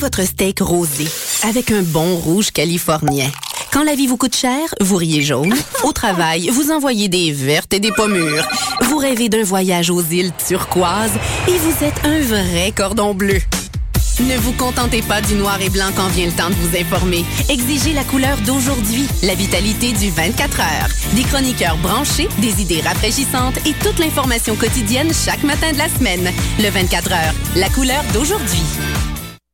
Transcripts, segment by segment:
Votre steak rosé avec un bon rouge californien. Quand la vie vous coûte cher, vous riez jaune. Au travail, vous envoyez des vertes et des pommures. Vous rêvez d'un voyage aux îles turquoises et vous êtes un vrai cordon bleu. Ne vous contentez pas du noir et blanc quand vient le temps de vous informer. Exigez la couleur d'aujourd'hui, la vitalité du 24 heures. Des chroniqueurs branchés, des idées rafraîchissantes et toute l'information quotidienne chaque matin de la semaine. Le 24 heures, la couleur d'aujourd'hui.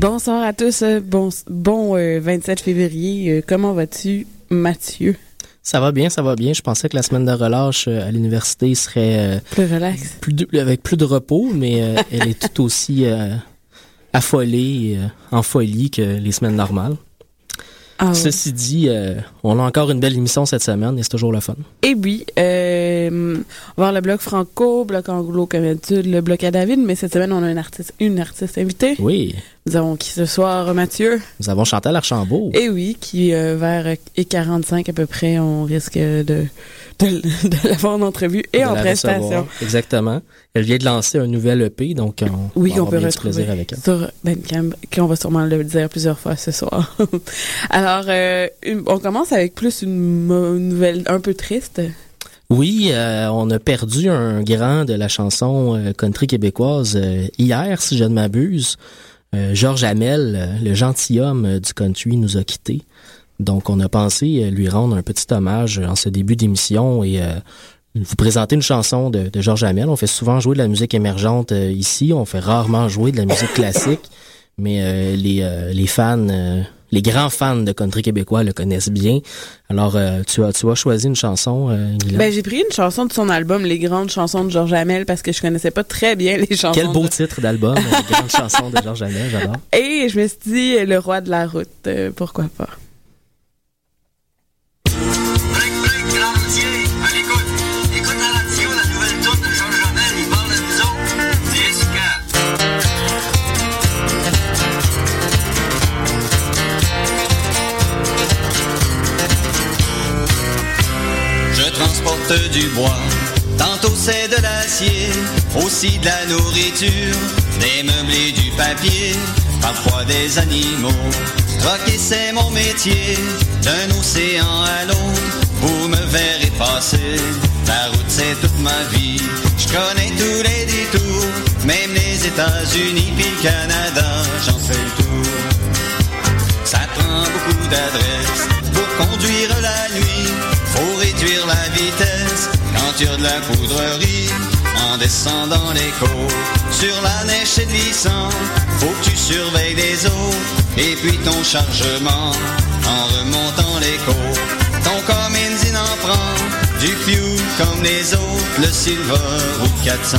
Bonsoir à tous. Bon, bon euh, 27 février. Euh, Comment vas-tu, Mathieu? Ça va bien, ça va bien. Je pensais que la semaine de relâche euh, à l'université serait Plus relax. plus de- avec plus de repos, mais elle est tout aussi affolée, en folie que les semaines normales. Ah. Ceci dit, on a encore une belle émission cette semaine et c'est toujours le fun. Et oui, euh, on va voir le bloc franco, bloc anglo comme d'habitude, le bloc à David, mais cette semaine on a un artiste, une artiste invitée. Oui, Nous avons qui ce soir, Mathieu? nous avons Chantal Archambault. Et oui, qui euh, vers euh, et 45 à peu près, on risque de de, de l'avoir en entrevue et de en prestation. recevoir. Exactement. Elle vient de lancer un nouvel EP, donc on, Oui, qu'on avoir peut retrouver plaisir avec elle. sur Bandcamp, qu'on va sûrement le dire plusieurs fois ce soir. Alors, euh, une- on commence avec plus une, nouvelle un peu triste. Oui, euh, on a perdu un grand de la chanson euh, country québécoise euh, hier, si je ne m'abuse. Euh, Georges Hamel, euh, le gentilhomme euh, du country, nous a quittés. Donc, on a pensé lui rendre un petit hommage en ce début d'émission et euh, vous présenter une chanson de, de Georges Hamel. On fait souvent jouer de la musique émergente euh, ici, on fait rarement jouer de la musique classique, mais euh, les, euh, les fans, euh, les grands fans de country québécois le connaissent bien. Alors, euh, tu as, tu as choisi une chanson, euh? Ben, j'ai pris une chanson de son album, Les grandes chansons de Georges Hamel, parce que je connaissais pas très bien les chansons. Quel beau de- titre d'album, euh, les grandes chansons de Georges Hamel, j'adore. Et je me suis dit, Le roi de la route, euh, pourquoi pas? Du bois, tantôt c'est de l'acier, aussi de la nourriture, des meubles et du papier, parfois des animaux. Troquer c'est mon métier, d'un océan à l'autre, vous me verrez passer. La route c'est toute ma vie, je connais tous les détours, même les États-Unis puis le Canada, j'en fais le tour. Ça prend beaucoup d'adresse pour conduire la nuit. Faut réduire la vitesse quand tu as de la poudrerie. En descendant les côtes, sur la neige c'est glissant. Faut que tu surveilles les autres et puis ton chargement. En remontant les côtes, ton Cummins en prend du fuel comme les autres, le Silver ou le 400.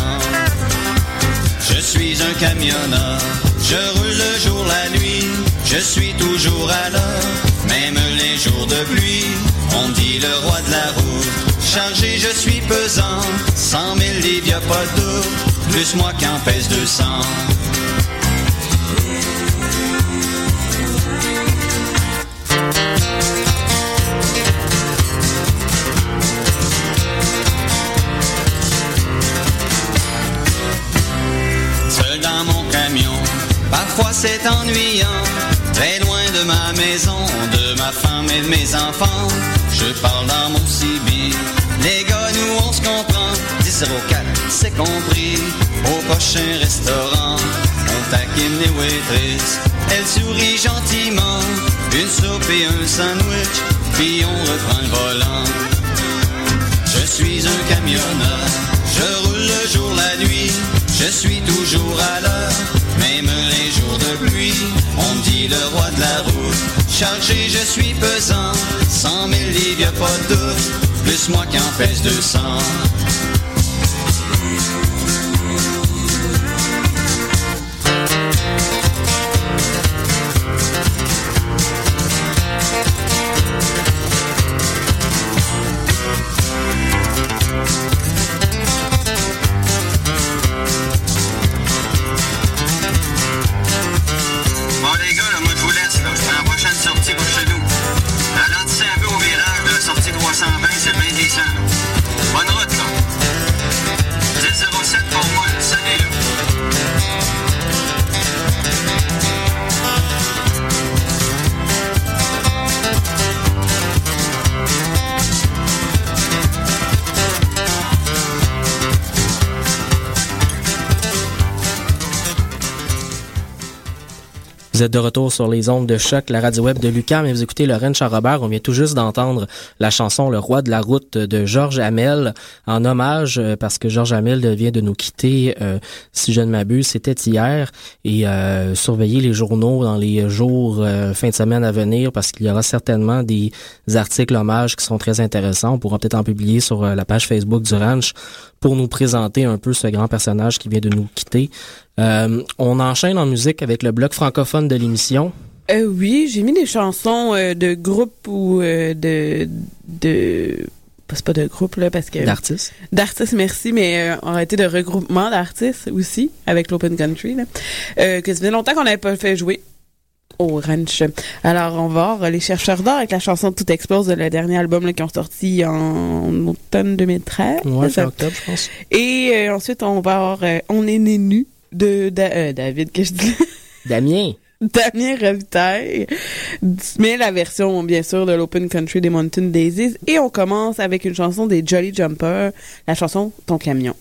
Je suis un camionneur, je roule le jour, la nuit, je suis toujours à l'heure, même les jours de pluie. On dit le roi de la route, chargé, je suis pesant. Cent mille livres, y a pas de. Plus moi qu'en pèse 200. C'est ennuyant. Très loin de ma maison, de ma femme et de mes enfants. Je parle dans mon CB. Les gars, nous on se comprend. 1004, c'est compris. Au prochain restaurant, on taquine les waitresses. Elle sourit gentiment. Une soupe et un sandwich, puis on reprend le volant. Je suis un camionneur, je roule le jour, la nuit, je suis toujours à l'heure, même les jours de pluie, on dit le roi de la route. Chargé, je suis pesant, cent mille livres, pas de doute, plus moi qui en pèse 200. Vous êtes de retour sur les ondes de choc, la radio web de Lucas, mais vous écoutez Lorraine Charrobert. On vient tout juste d'entendre la chanson Le roi de la route de Georges Hamel en hommage euh, parce que Georges Hamel vient de nous quitter, euh, si je ne m'abuse, c'était hier. Et euh, surveillez les journaux dans les jours, euh, fin de semaine à venir parce qu'il y aura certainement des articles hommages qui sont très intéressants. On pourra peut-être en publier sur euh, la page Facebook du Ranch pour nous présenter un peu ce grand personnage qui vient de nous quitter. Euh, on enchaîne en musique avec le bloc francophone de l'émission. Euh, oui, j'ai mis des chansons euh, de groupe ou euh, de de c'est pas de groupe là parce que D'artistes. d'artistes merci mais on a été de regroupement d'artistes aussi avec l'Open Country là, que ça faisait longtemps qu'on n'avait pas fait jouer au ranch. Alors on va voir les chercheurs d'or avec la chanson Tout explose de le dernier album là, qui ont sorti en automne 2013. Ouais, fin octobre, je pense. Et euh, ensuite on va avoir euh, On est né nu de Da- euh, David que je dis Damien. Damien Revitaille, mais la version, bien sûr, de l'Open Country des Mountain Daisies. Et on commence avec une chanson des Jolly Jumpers, la chanson Ton camion.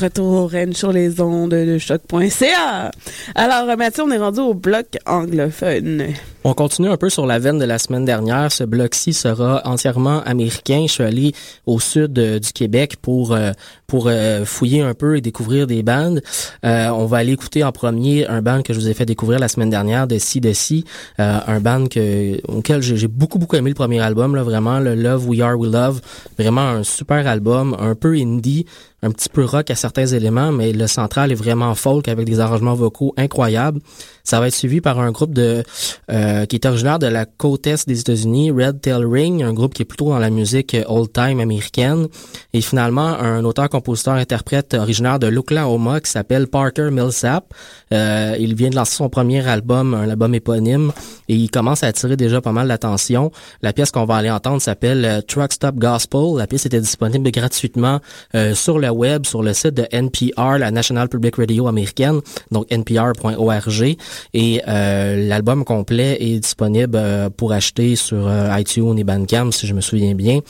Retour sur les ondes de choc.ca. Alors, Mathieu, on est rendu au bloc anglophone. On continue un peu sur la veine de la semaine dernière. Ce bloc-ci sera entièrement américain. Je suis allé au sud euh, du Québec pour euh, pour euh, fouiller un peu et découvrir des bandes. Euh, on va aller écouter en premier un band que je vous ai fait découvrir la semaine dernière de C de C, un band que auquel j'ai j'ai beaucoup beaucoup aimé le premier album là vraiment le Love We Are We Love, vraiment un super album, un peu indie, un petit peu rock à certains éléments, mais le central est vraiment folk avec des arrangements vocaux incroyables. Ça va être suivi par un groupe de euh, qui est originaire de la côte est des États-Unis, Red Tail Ring, un groupe qui est plutôt dans la musique old time américaine, et finalement un auteur-compositeur-interprète originaire de l'Oklahoma qui s'appelle Parker Millsap. Euh, il vient de lancer son premier album, un album éponyme, et il commence à attirer déjà pas mal d'attention. La pièce qu'on va aller entendre s'appelle euh, Truck Stop Gospel. La pièce était disponible gratuitement euh, sur le web, sur le site de NPR, la National Public Radio américaine, donc npr.org. Et euh, l'album complet est disponible euh, pour acheter sur euh, iTunes et Bandcamp, si je me souviens bien.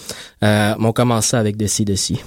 On commence ça avec Deci Deci.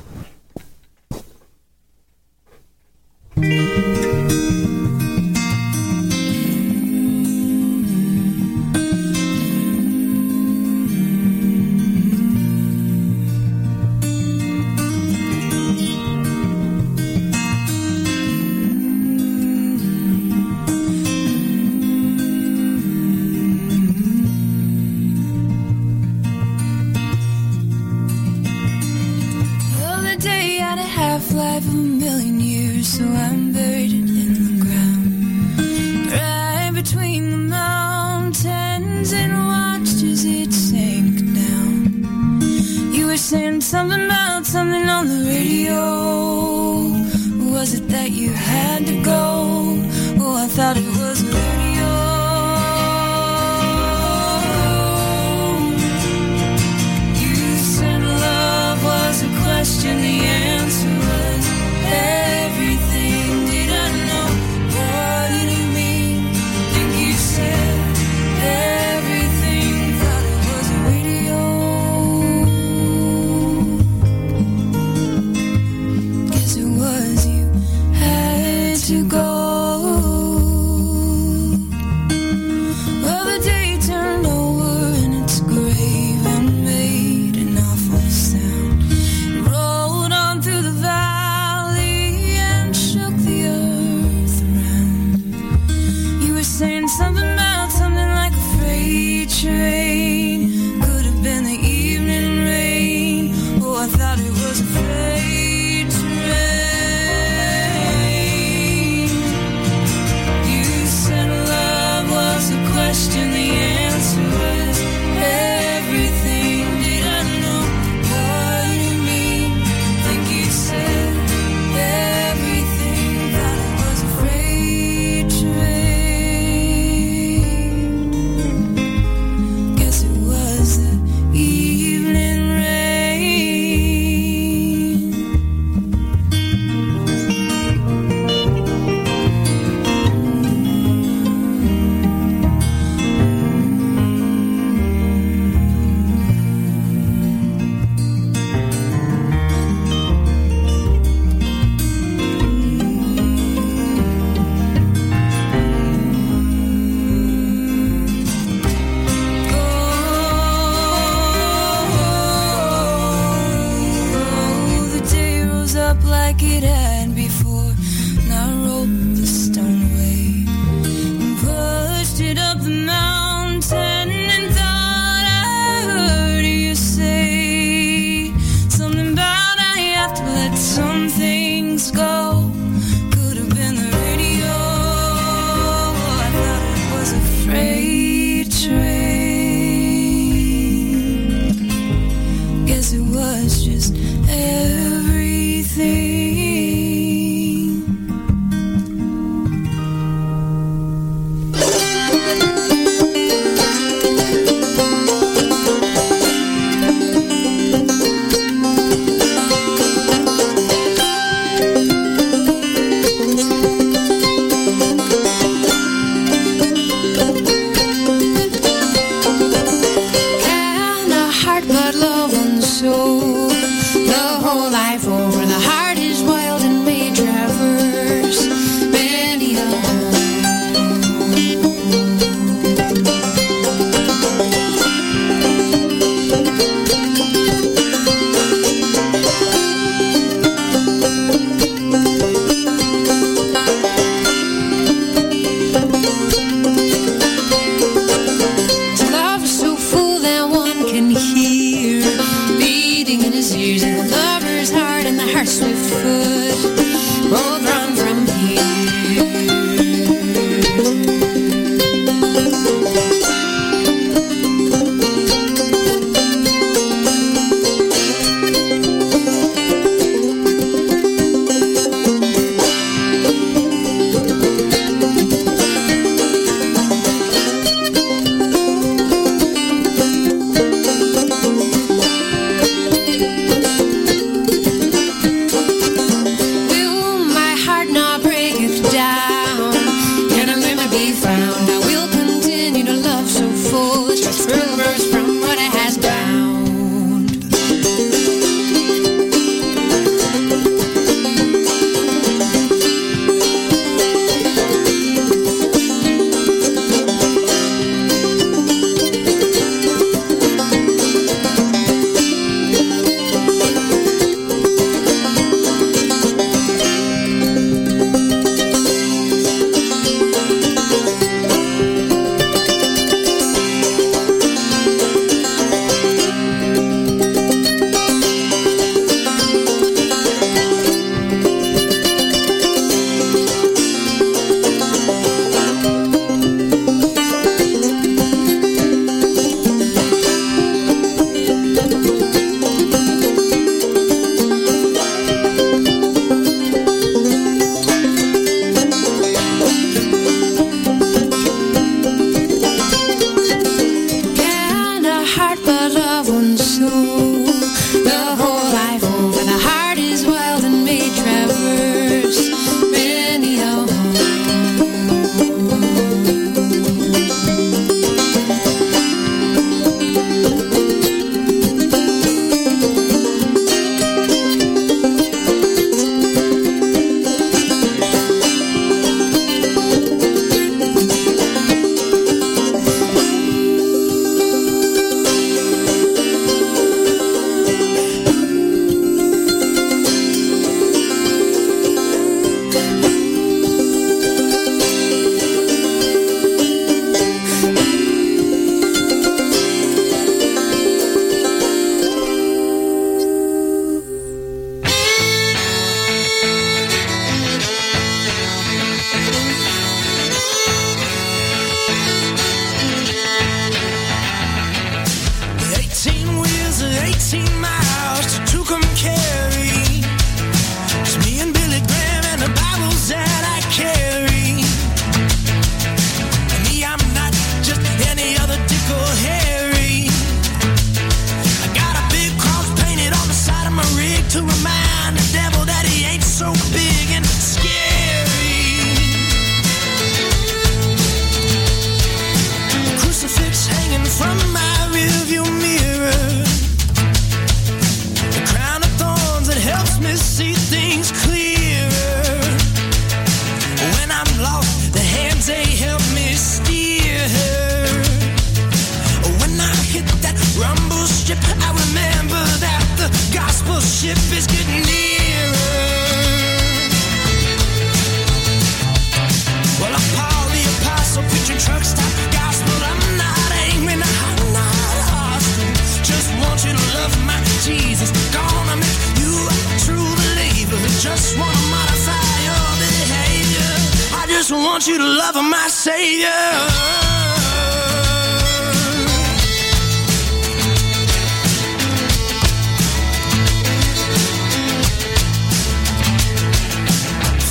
Want you to love my Savior.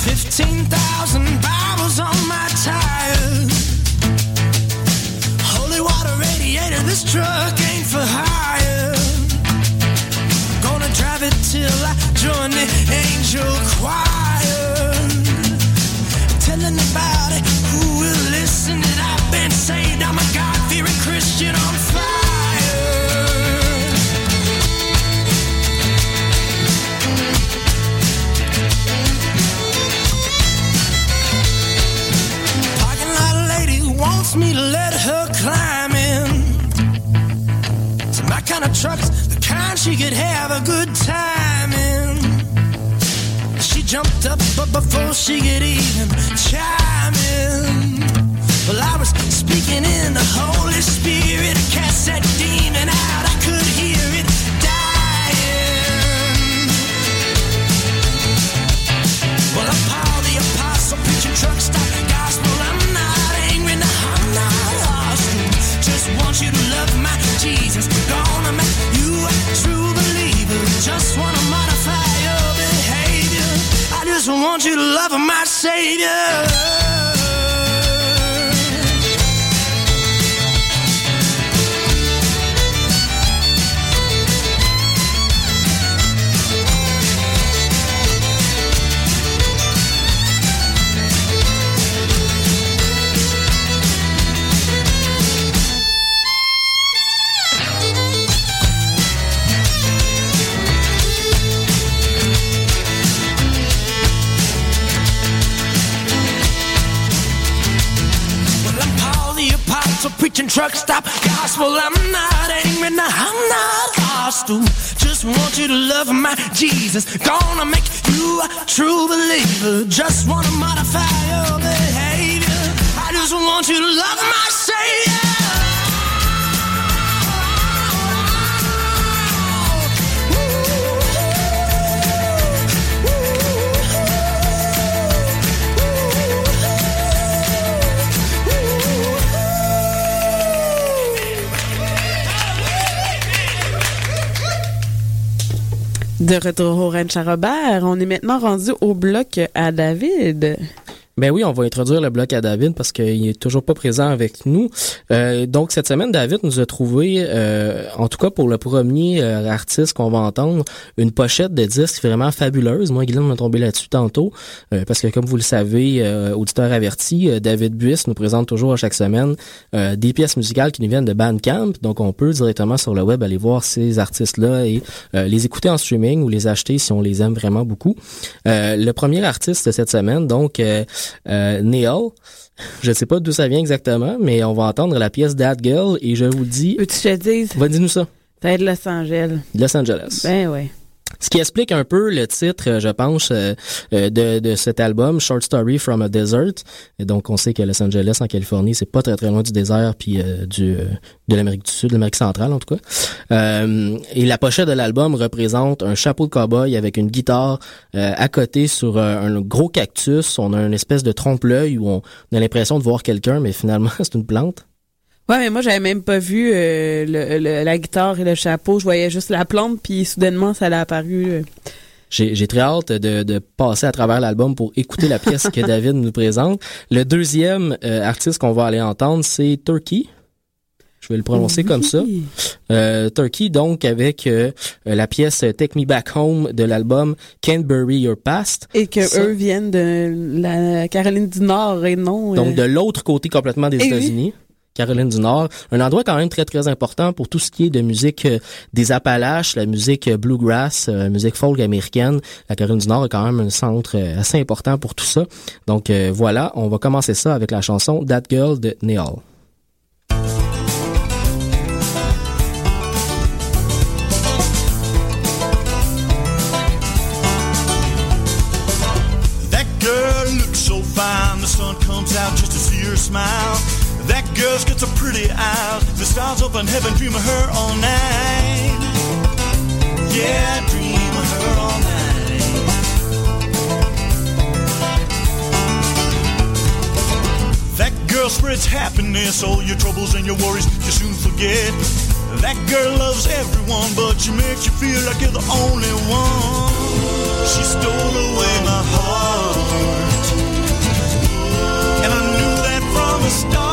Fifteen thousand Bibles on my tires. Holy water radiator, this truck ain't for hire. Gonna drive it till I join the angel choir. I've been saved? I'm a God-fearing Christian on fire. Parking lot lady wants me to let her climb my kind of truck's the kind she could have a good time in. She jumped up, but before she could even chime in, well, I was speaking in the Holy Spirit. I cast that demon out. I could hear it dying. Well, I'm Paul the Apostle, preaching truck stop gospel. I'm not angry, no, I'm not. Just want you to love my Jesus. Gonna make you a true believer. Just wanna modify your behavior. I just want you to love my Savior. Preaching truck stop gospel. I'm not angry, no, I'm not hostile. Just want you to love my Jesus. Gonna make you a true believer. Just wanna modify your behavior. I just want you to love my Savior. De retour au Ranch à Robert, on est maintenant rendu au bloc à David. Ben oui, on va introduire le bloc à David parce qu'il est toujours pas présent avec nous. Euh, donc cette semaine, David nous a trouvé, euh, en tout cas pour le premier euh, artiste qu'on va entendre, une pochette de disque vraiment fabuleuse. Moi, Guylaine m'a tombé là-dessus tantôt euh, parce que comme vous le savez, euh, auditeur averti, David Buis nous présente toujours à chaque semaine des pièces musicales qui nous viennent de Bandcamp. Donc on peut directement sur le web aller voir ces artistes-là et les écouter en streaming ou les acheter si on les aime vraiment beaucoup. Le premier artiste de cette semaine, donc euh, Neil. Je ne sais pas d'où ça vient exactement, mais on va entendre la pièce That Girl et je vous dis. Peux-tu te dire? Va dis-nous ça. Ça va être Los Angeles. Los Angeles. Ben ouais. Ce qui explique un peu le titre, euh, je pense, euh, euh, de, de cet album, Short Story from a Desert. Et donc, on sait que Los Angeles, en Californie, c'est pas très très loin du désert puis du de l'Amérique du Sud, de l'Amérique centrale en tout cas. Et la pochette de l'album représente un chapeau de cowboy avec une guitare à côté sur euh, un gros cactus. On a une espèce de trompe-l'œil où on a l'impression de voir quelqu'un, mais finalement, c'est une plante. Ouais, mais moi, j'avais même pas vu euh, le- le- la guitare et le chapeau. Je voyais juste la plante, puis soudainement, ça l'a apparu. euh. J'ai j'ai très hâte de, de passer à travers l'album pour écouter la pièce que David nous présente. Le deuxième euh, artiste qu'on va aller entendre, c'est Turkey. Je vais le prononcer comme ça. Euh, Turkey, donc, avec euh, euh, la pièce Take Me Back Home de l'album Can't Bury Your Past. Et que Ça- eux viennent de la Caroline du Nord et non. Donc, euh, de l'autre côté complètement des Eh oui. Caroline du Nord, un endroit quand même très très important pour tout ce qui est de musique euh, des Appalaches, la musique euh, bluegrass, euh, musique folk américaine. La Caroline du Nord est quand même un centre assez important pour tout ça. Donc voilà, on va commencer ça avec la chanson That Girl de smile. Girl's got pretty eyes, the stars up in heaven dream of her all night. Yeah, dream of her all night. That girl spreads happiness, all your troubles and your worries you soon forget. That girl loves everyone, but she makes you feel like you're the only one. She stole away my heart, and I knew that from the start.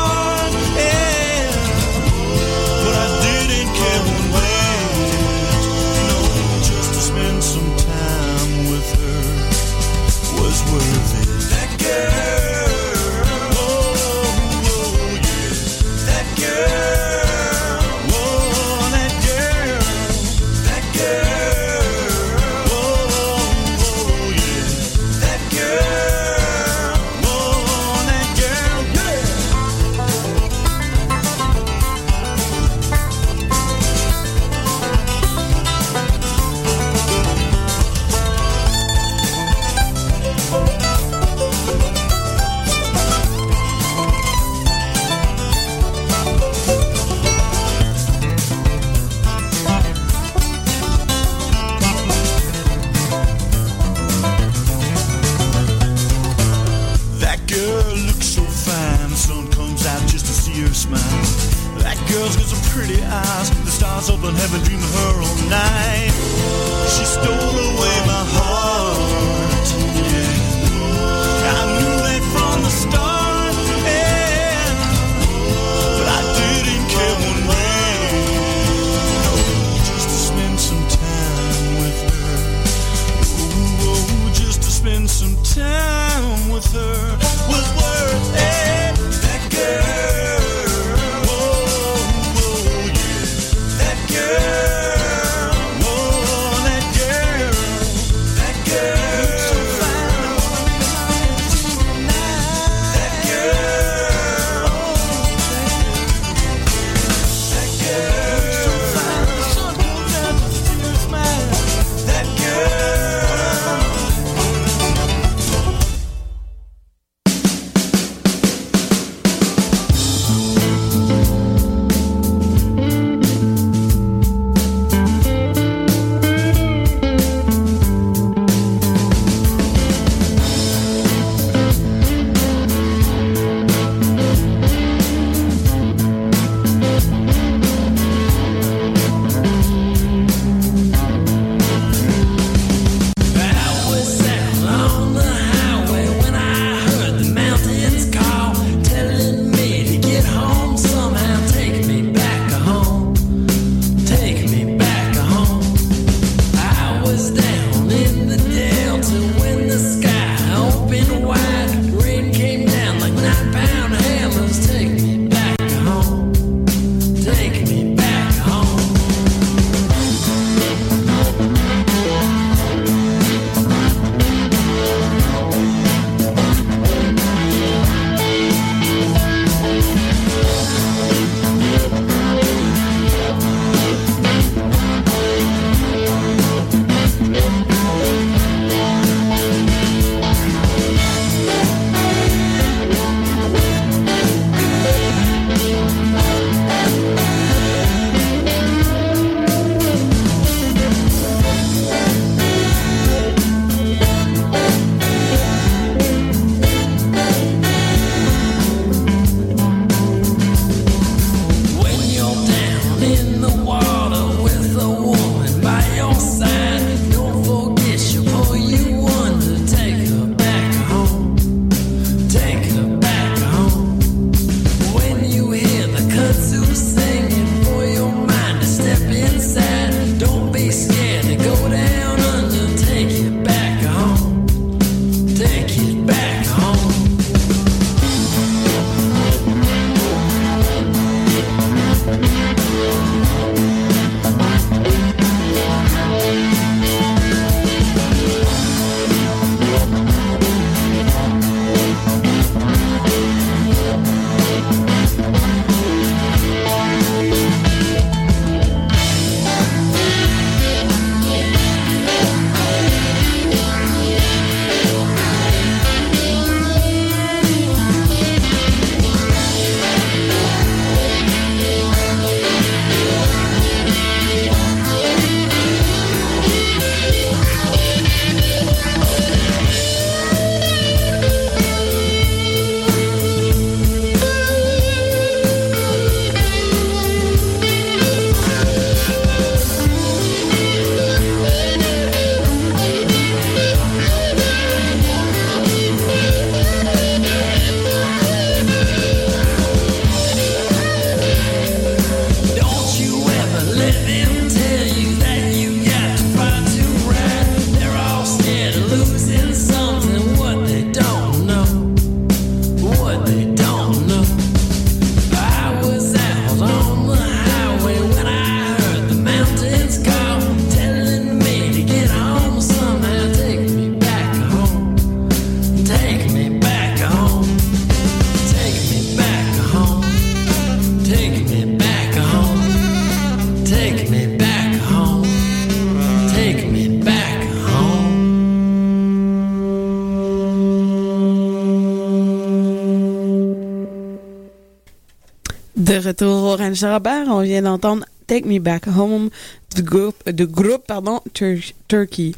Retour au Ranch Robert, on vient d'entendre Take Me Back Home du groupe, du groupe pardon, Tur- Turkey.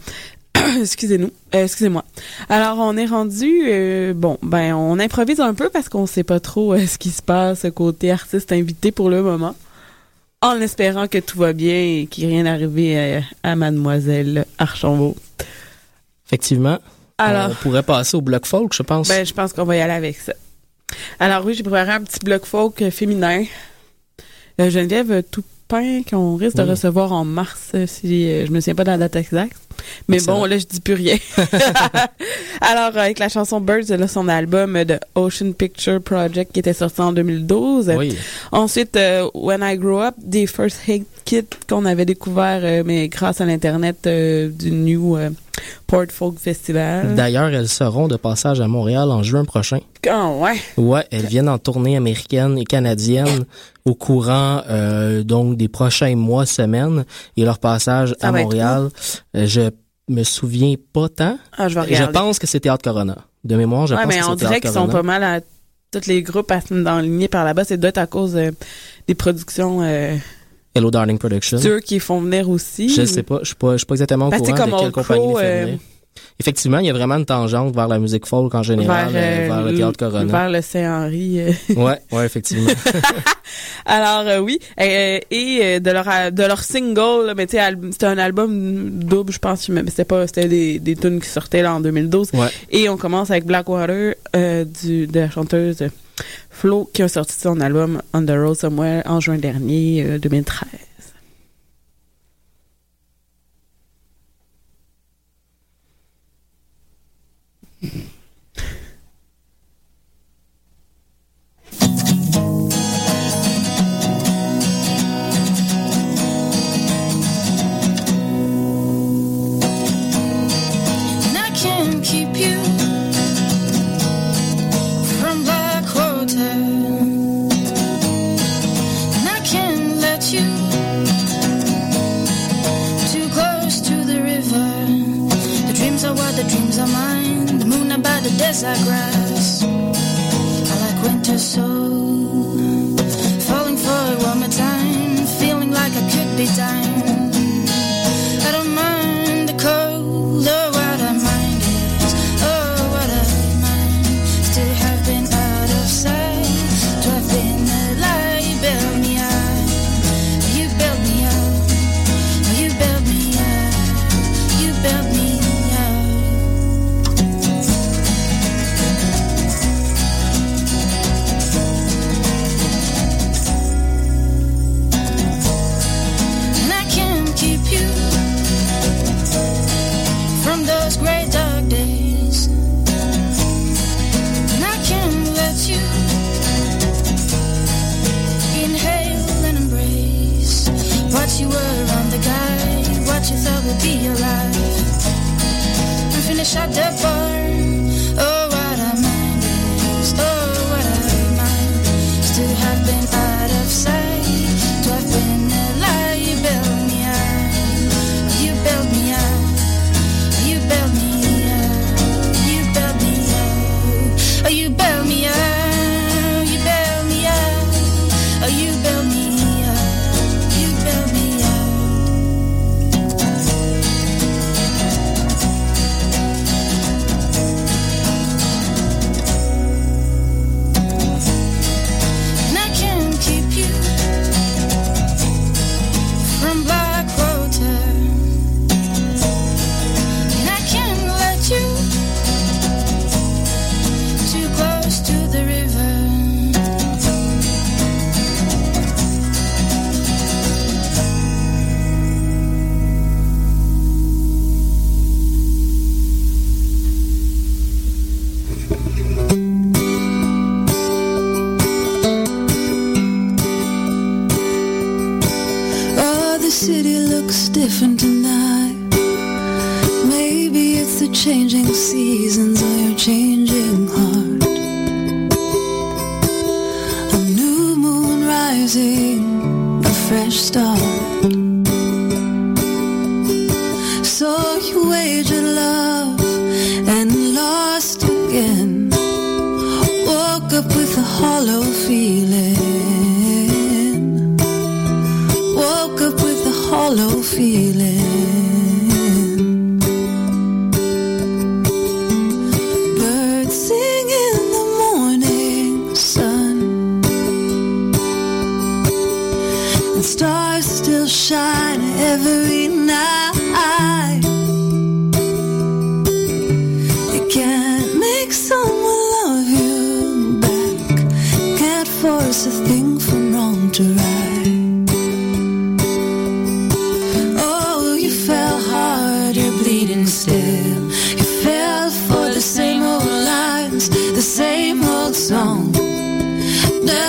Excusez-nous, euh, excusez-moi. Alors, on est rendu, euh, bon, ben, on improvise un peu parce qu'on sait pas trop euh, ce qui se passe côté artiste invité pour le moment. En espérant que tout va bien et qu'il n'y rien arrivé à Mademoiselle Archambault. Effectivement. Alors- On pourrait passer au bloc folk, je pense. Ben, je pense qu'on va y aller avec ça. Alors oui, j'ai préparé un petit bloc folk euh, féminin. Euh, Geneviève Toupin, qu'on risque de recevoir en mars, euh, si euh, je me souviens pas de la date exacte. Mais Excellent. bon, là, je dis plus rien. Alors, avec la chanson Birds, là, son album de Ocean Picture Project qui était sorti en 2012. Oui. Ensuite, euh, When I Grow Up, des First Hate Kit qu'on avait découvert, euh, mais grâce à l'Internet euh, du New euh, Port Folk Festival. D'ailleurs, elles seront de passage à Montréal en juin prochain. Ah, ouais. Ouais, elles viennent en tournée américaine et canadienne au courant euh, donc des prochains mois, semaines et leur passage Ça à Montréal. euh, je me souviens pas tant. Ah, je vais Je regarder. pense que c'est Théâtre Corona. De mémoire, je ouais, pense mais que on dirait qu'ils sont pas mal à tous les groupes à enlignés par là-bas. C'est doit être à cause euh, des productions euh, Hello Darling Production. ceux qui font venir aussi. Je sais pas, je suis pas, je suis pas exactement au Parce que courant c'est de comme quelle compagnie Crow, les fait euh. Effectivement, il y a vraiment une tangente vers la musique folk en général, vers, euh, euh, vers le Théâtre Corona. vers le Saint-Henri. euh. Ouais, ouais, effectivement. Alors euh, oui, et de leur de leur single, là, mais tu sais, c'était un album double, je pense, mais c'était pas, c'était des des tunes qui sortaient là en 2012. Ouais. Et on commence avec Blackwater euh, du de la chanteuse Qui a sorti son album On the Road Somewhere en juin dernier, euh, 2013. Desert grass. I like winter so. Falling for it one more time. Feeling like I could be dying.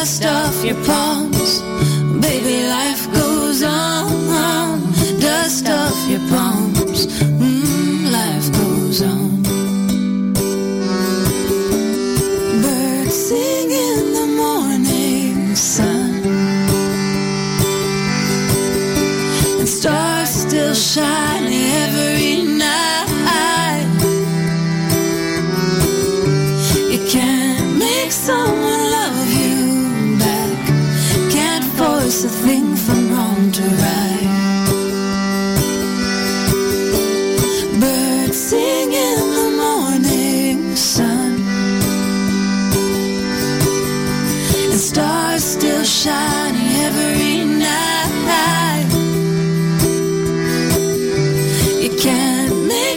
dust off your palms. Baby, life goes on. Dust off your palms.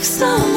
Some.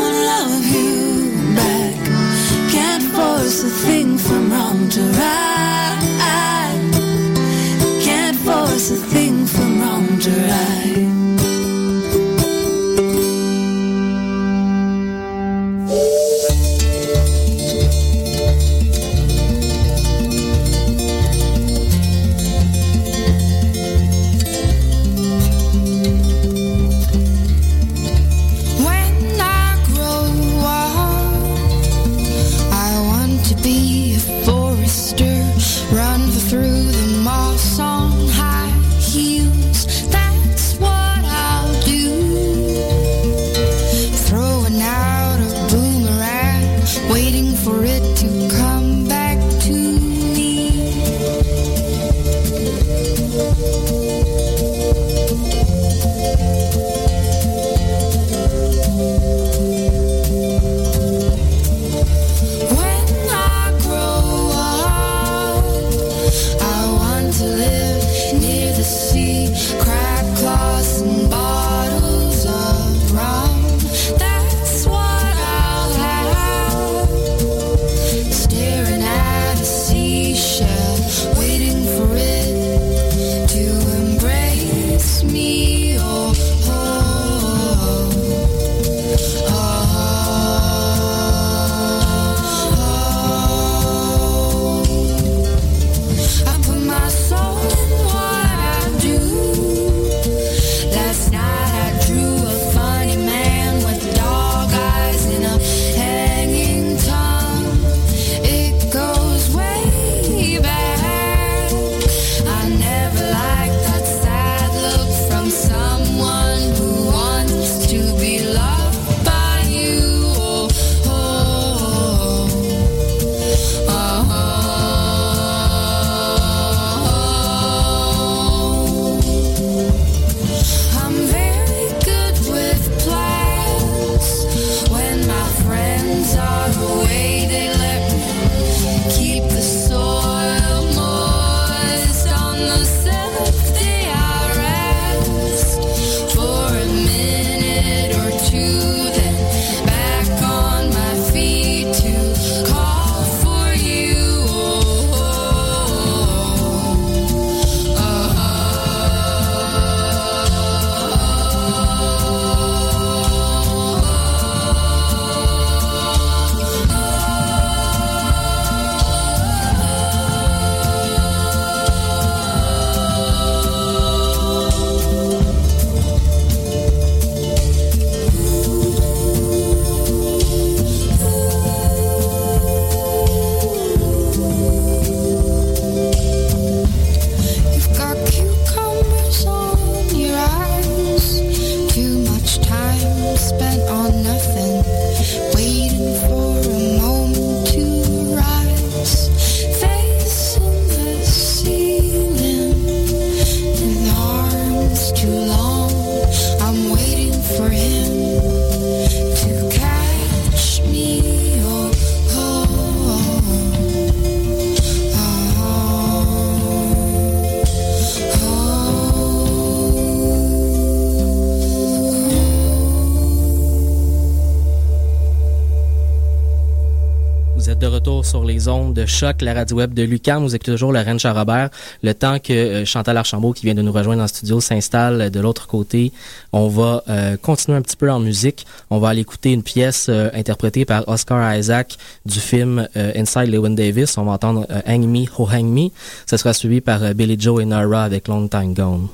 Choc, la radio web de Lucam. Vous écoutez toujours Lorraine Charrobert. Le temps que euh, Chantal Archambault, qui vient de nous rejoindre en studio, s'installe euh, de l'autre côté, on va euh, continuer un petit peu en musique. On va aller écouter une pièce interprétée par Oscar Isaac du film Inside Lewin Davis. On va entendre Hang Me, Ho Hang Me. Ça sera suivi par Billy Joe et Nara avec Long Time Gone.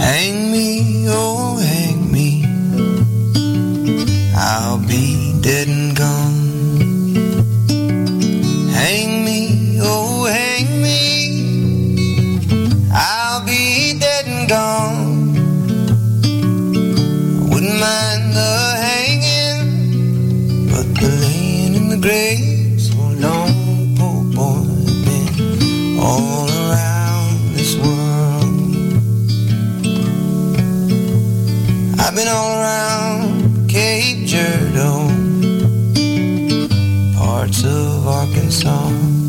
Hang me, oh, I'll be dead and gone. Hang me, oh, hang me. I'll be dead and gone. I wouldn't mind the hanging, but the laying in the grave so long, poor boy, been all around this world. I've been all around majored on parts of Arkansas.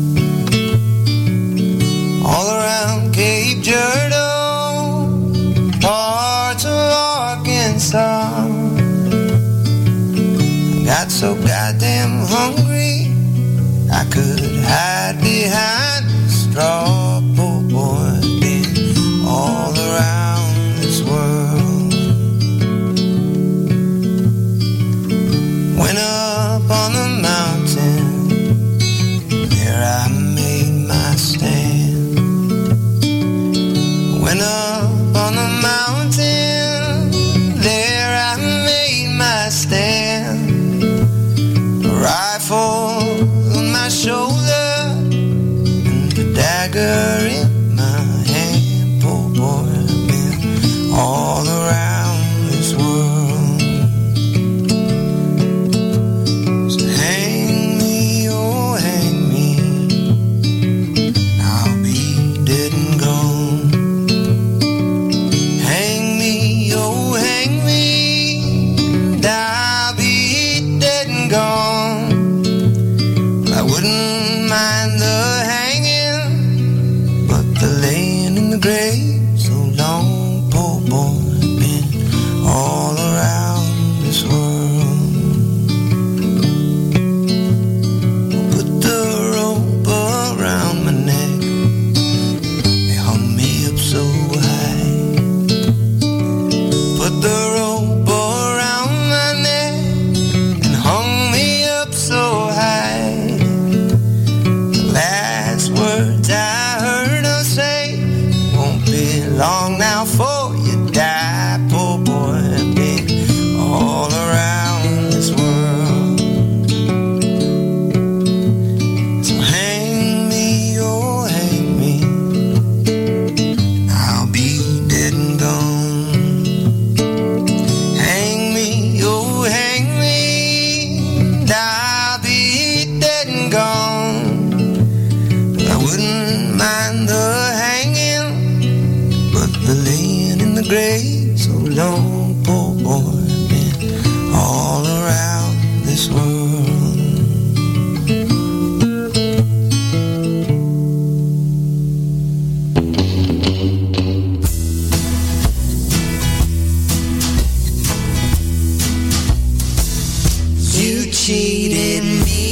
needed me.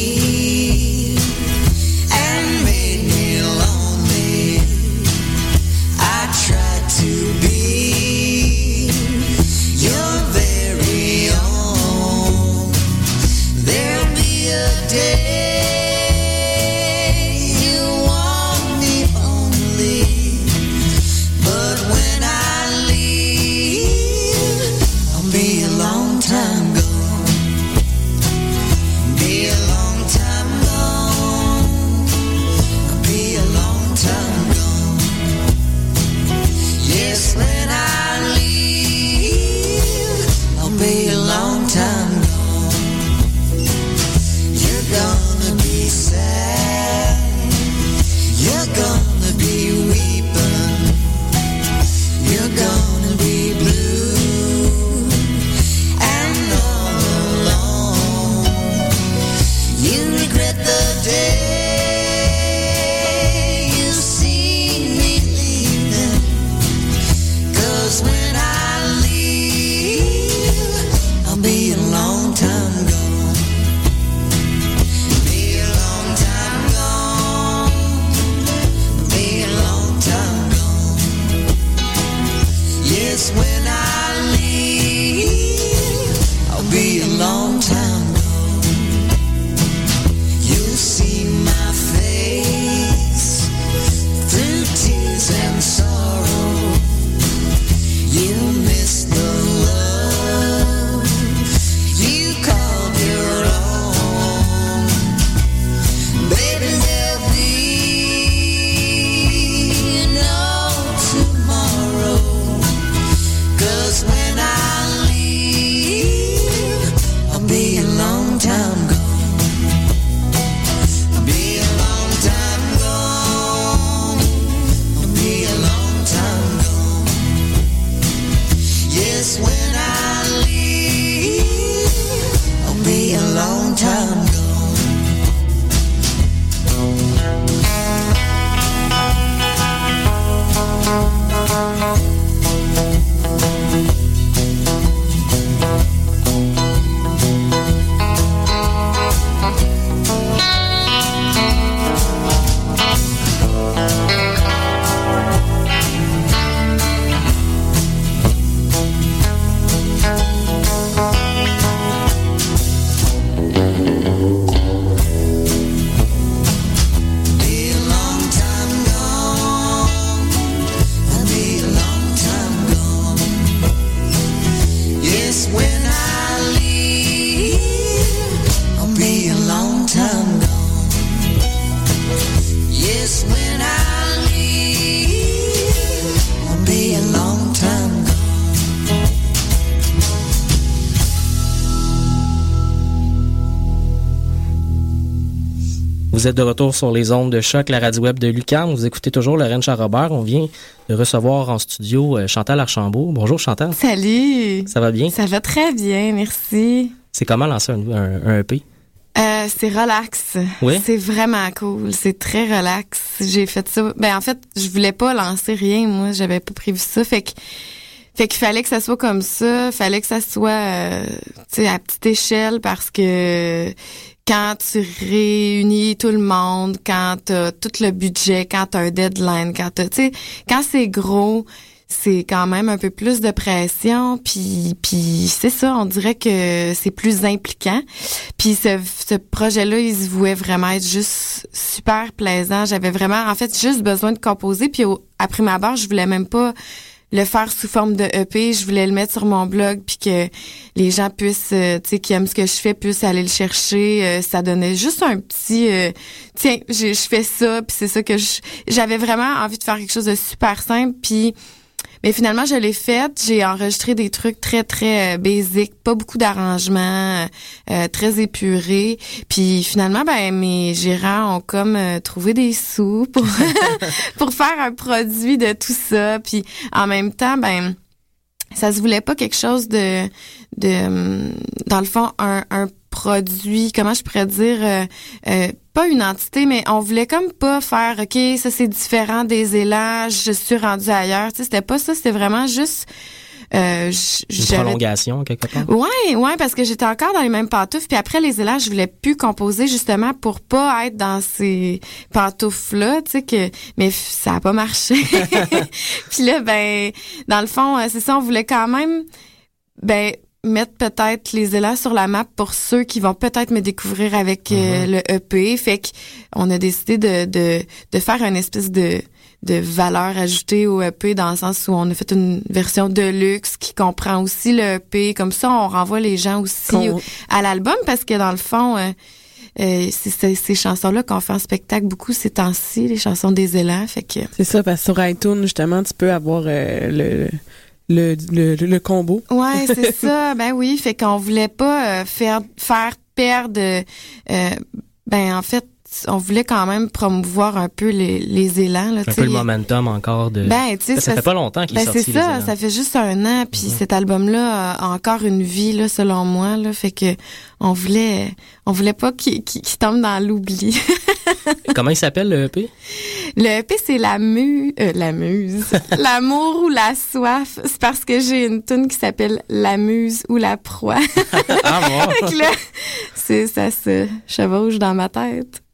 Vous êtes de retour sur les ondes de choc, la radio web de Lucan. Vous écoutez toujours Lorraine Charrobert. On vient de recevoir en studio euh, Chantal Archambault. Bonjour Chantal. Salut! Ça va bien? Ça va très bien, merci. C'est comment lancer un, un, un EP? Euh, c'est relax. Oui? C'est vraiment cool. C'est très relax. J'ai fait ça. Ben, en fait, je voulais pas lancer rien, moi. J'avais pas prévu ça. Fait que, fait qu'il fallait que ça soit comme ça. Fallait que ça soit, euh, à petite échelle parce que quand tu réunis tout le monde, quand t'as tout le budget, quand t'as un deadline, quand t'as, tu sais, quand c'est gros, c'est quand même un peu plus de pression puis puis c'est ça on dirait que c'est plus impliquant. Puis ce, ce projet-là il se vouait vraiment être juste super plaisant. J'avais vraiment en fait juste besoin de composer puis au, après ma barre je voulais même pas le faire sous forme de EP, je voulais le mettre sur mon blog puis que les gens puissent, euh, tu sais, qui aiment ce que je fais, puissent aller le chercher. Euh, ça donnait juste un petit, euh, tiens, je, fais ça puis c'est ça que j'avais vraiment envie de faire quelque chose de super simple puis mais finalement, je l'ai fait. J'ai enregistré des trucs très, très euh, basiques, pas beaucoup d'arrangements, euh, très épurés. Puis finalement, ben mes gérants ont comme euh, trouvé des sous pour pour faire un produit de tout ça. Puis en même temps, ben ça se voulait pas quelque chose de de hum, dans le fond un, un produit comment je pourrais dire euh, euh, pas une entité mais on voulait comme pas faire ok ça c'est différent des élans je suis rendu ailleurs tu sais c'était pas ça c'était vraiment juste euh, Une prolongation, quelque part? Ouais, ouais, parce que j'étais encore dans les mêmes pantoufles. Puis après les élans, je voulais plus composer justement pour pas être dans ces pantoufles-là, tu sais que. Mais ça a pas marché. puis là, ben, dans le fond, euh, c'est ça, on voulait quand même, ben, mettre peut-être les élans sur la map pour ceux qui vont peut-être me découvrir avec euh, le EP. Fait que on a décidé de, de, de faire une espèce de de valeur ajoutée au EP dans le sens où on a fait une version de luxe qui comprend aussi le EP. Comme ça, on renvoie les gens aussi Qu'on- au- à l'album parce que dans le fond, euh, euh, c'est c'est- ces chansons-là qu'on fait en spectacle beaucoup ces temps-ci, les chansons des élans. Fait que C'est ça, parce que sur iTunes, justement, tu peux avoir euh, le, le, le, le combo. Ouais, c'est ça. Ben oui, fait qu'on voulait pas euh, faire faire perdre. euh, ben en fait, on voulait quand même promouvoir un peu les, les élans. Là, Un peu le momentum encore de... Ben, tu sais, ça, fait pas longtemps qu'il ben, sorti. c'est ça, ça fait juste un an, puis cet album-là a encore une vie, là, selon moi, là, fait que on voulait, on voulait pas qu'il tombe dans l'oubli. Comment il s'appelle, le EP? Le EP, c'est la muse, euh, la muse, l'amour ou la soif. C'est parce que j'ai une tune qui s'appelle La muse ou la proie. Ah, bon. C'est, ça se chevauche dans ma tête.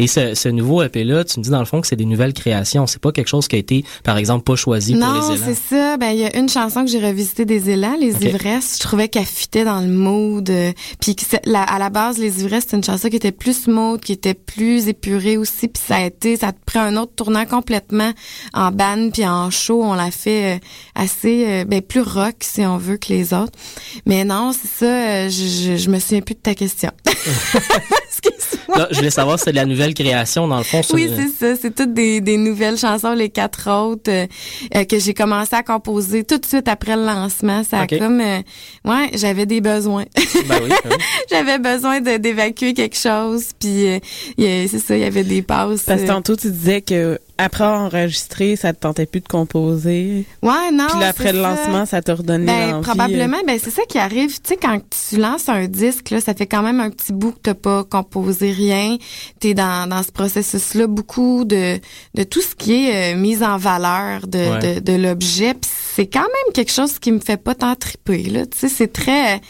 Et ce, ce nouveau EP-là, tu me dis dans le fond que c'est des nouvelles créations. C'est pas quelque chose qui a été, par exemple, pas choisi Non, pour les élans. c'est ça. Ben, il y a une chanson que j'ai revisité des élans, Les Ok. Ivresses. Je trouvais qu'elle fitait dans le mood. euh, Puis la- à la base, Les Ivresses, c'est une chanson qui était plus smooth, qui était plus épurée aussi. Puis ça a été, ça a pris un autre tournant complètement en band puis en show. On l'a fait euh, assez, euh, ben, plus rock, si on veut, que les autres. Mais non, c'est ça. je, je, je me souviens plus de ta question. Là, je voulais savoir si c'est de la nouvelle création, dans le fond. sur Oui, c'est ça. C'est toutes des, des nouvelles chansons, les quatre autres, euh, euh, que j'ai commencé à composer tout de suite après le lancement. Ça a comme... euh, ouais, j'avais des besoins. Ben oui, ben oui. j'avais besoin d'évacuer quelque chose. Puis, euh, c'est ça, il y avait des passes. Parce que euh, tantôt, tu disais que après enregistrer, ça te tentait plus de composer? Ouais, non. Puis là, après le ça. lancement, ça t'a redonné Ben, l'envie, probablement, ben c'est ça qui arrive. Tu sais, quand tu lances un disque, là, ça fait quand même un petit bout que t'as pas composé rien. T'es dans, dans ce processus-là, beaucoup de, de tout ce qui est euh, mise en valeur de, Ouais. de, de l'objet. Puis c'est quand même quelque chose qui me fait pas tant triper, là. Tu sais, c'est très...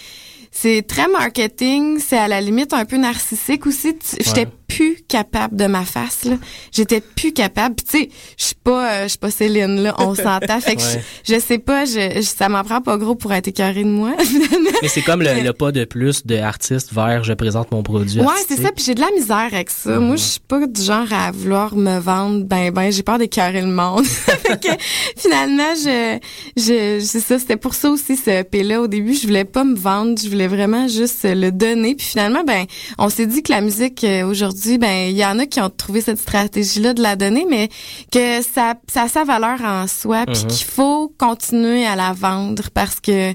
C'est très marketing, c'est à la limite un peu narcissique aussi. Tu- J'étais Ouais. Plus capable de ma face là. J'étais plus capable. Puis tu sais, je suis pas euh, je suis pas Céline là, on s'entend. Fait que Ouais. je, sais pas, je, je- ça m'en prend pas gros pour être écœurée de moi. Mais c'est comme le, le pas de plus de artiste vers je présente mon produit. Ouais, c'est ça. Puis j'ai de la misère avec ça. Moi, je suis pas du genre à vouloir me vendre. Ben, ben, j'ai peur d'écœurer le monde. fait que finalement, je, je, c'est ça. C'était pour ça aussi ce EP là. Au début, je voulais pas me vendre. Je voulais vraiment juste le donner. Puis finalement, ben, on s'est dit que la musique euh, aujourd'hui, ben, il y en a qui ont trouvé cette stratégie-là de la donner, mais que ça, ça a sa valeur en soi, puis Mhm. qu'il faut continuer à la vendre parce que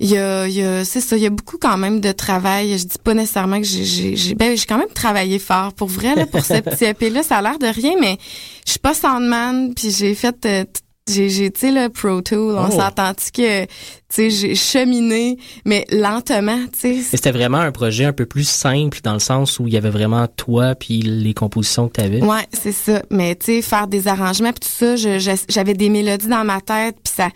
il y a, y a c'est ça, il y a beaucoup quand même de travail. Je dis pas nécessairement que j'ai, j'ai, j'ai- ben, j'ai quand même travaillé fort pour vrai là pour ce petit EP-là. Ça a l'air de rien, mais je suis pas soundman, puis j'ai fait euh, j'ai, j'ai tu sais, le Pro Tool, on Oh. s'entend-tu que, tu sais, j'ai cheminé, mais lentement, tu sais. Et c'était vraiment un projet un peu plus simple dans le sens où il y avait vraiment toi puis les compositions que tu avais. Ouais, c'est ça. Mais tu sais, faire des arrangements puis tout ça, je- je- j'avais des mélodies dans ma tête puis ça,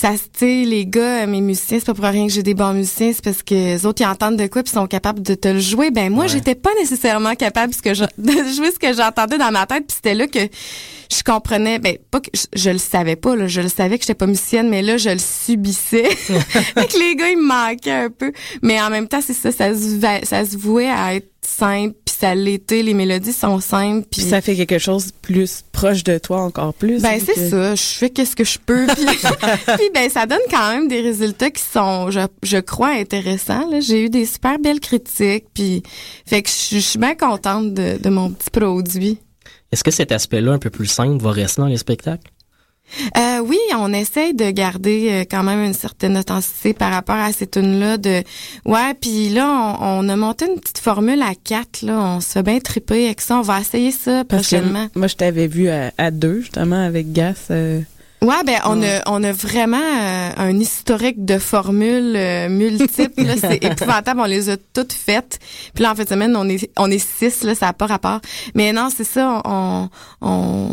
ça, sais, les gars, mes musiciens, c'est pas pour rien que j'ai des bons musiciens, c'est parce que les autres ils entendent de quoi puis sont capables de te le jouer. Ben moi, j'étais pas nécessairement capable ce que je- de jouer ce que j'entendais dans ma tête puis c'était là que je comprenais. Ben pas que je, je le savais pas là, je le savais que j'étais pas musicienne, mais là je le subissais. fait que les gars ils me manquaient un peu, mais en même temps c'est ça, ça se, ça se vouait à être simple puis ça l'était. Les mélodies sont simples puis ça fait quelque chose de plus proche de toi encore plus. ben c'est que- ça, je fais qu'est-ce que je peux puis, puis, ben ça donne quand même des résultats qui sont je, je crois intéressants là. J'ai eu des super belles critiques puis fait que je je suis bien contente de, de mon petit produit. Est-ce que cet aspect-là un peu plus simple va rester dans les spectacles? Euh, oui, on essaye de garder euh, quand même une certaine authenticité par rapport à ces tunes là de ouais, puis là on, on a monté une petite formule à quatre là, on se fait bien triper avec ça, on va essayer ça Parce que prochainement. moi, je t'avais vu à, à deux, justement, avec Gas. euh, Ouais, ben on Ouais. a on a vraiment euh, un historique de formules euh, multiples. là. c'est épouvantable, on les a toutes faites. Puis là en fin de semaine, on est on est six là, ça n'a pas rapport. Mais non, c'est ça, on on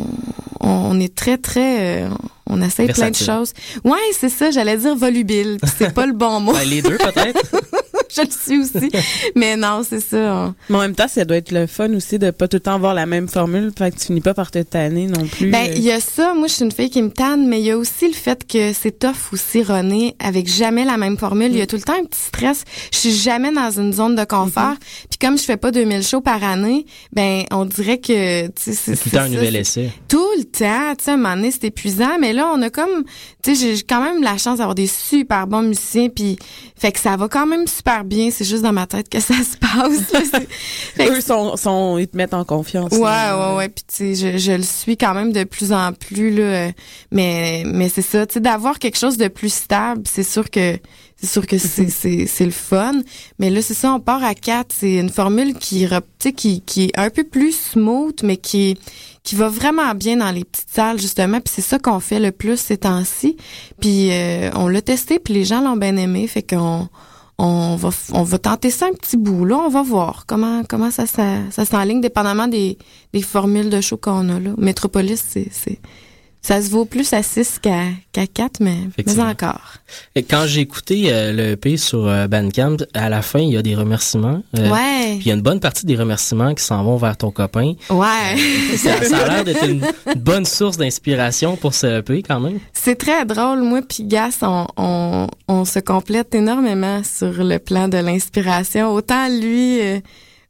on est très très euh, on essaye plein de choses. Ouais, c'est ça, j'allais dire volubile, c'est pas le bon mot. Ben, les deux peut-être. Je le suis aussi. Mais non, c'est ça. on- Mais en même temps, ça doit être le fun aussi de pas tout le temps avoir la même formule, fait que tu finis pas par te tanner non plus. Ben, euh. il y a ça. Moi, je suis une fille qui me tanne, mais il y a aussi le fait que c'est tough aussi, René, avec jamais la même formule. Il y a tout le temps un petit stress. Je suis jamais dans une zone de confort. Puis comme je fais pas 2000 shows par année, ben, on dirait que, tu sais, c'est Tout le temps un nouvel essai. tout le temps, tu sais, à un moment donné, c'est épuisant, mais là, on a comme, tu sais, j'ai quand même la chance d'avoir des super bons musiciens, puis fait que ça va quand même super bien, c'est juste dans ma tête que ça se passe. là. C'est- fait que Eux sont, sont, ils te mettent en confiance. Ouais, là. ouais, ouais. Puis tu sais, je, je le suis quand même de plus en plus là. Mais mais c'est ça, tu sais, d'avoir quelque chose de plus stable, c'est sûr que c'est sûr que c'est c'est c'est le fun. Mais là, c'est ça, on part à quatre. C'est une formule qui rep- tu sais, qui qui est un peu plus smooth, mais qui qui va vraiment bien dans les petites salles justement. Puis c'est ça qu'on fait le plus ces temps-ci. Puis euh, on l'a testé, puis les gens l'ont bien aimé, fait qu'on on va on va tenter ça un petit bout là, on va voir comment comment ça ça, ça s'enligne dépendamment des, des formules de show qu'on a là. Métropolis c'est c'est ça se vaut plus à 6 qu'à qu'à 4 mais mais encore. Et quand j'ai écouté euh, le EP sur euh, Bandcamp, à la fin, il y a des remerciements. Euh, Ouais. Puis il y a une bonne partie des remerciements qui s'en vont vers ton copain. Ouais. Ça, ça a l'air d'être une bonne source d'inspiration pour ce EP quand même. C'est très drôle. Moi puis Gas, on, on, on se complète énormément sur le plan de l'inspiration. Autant lui,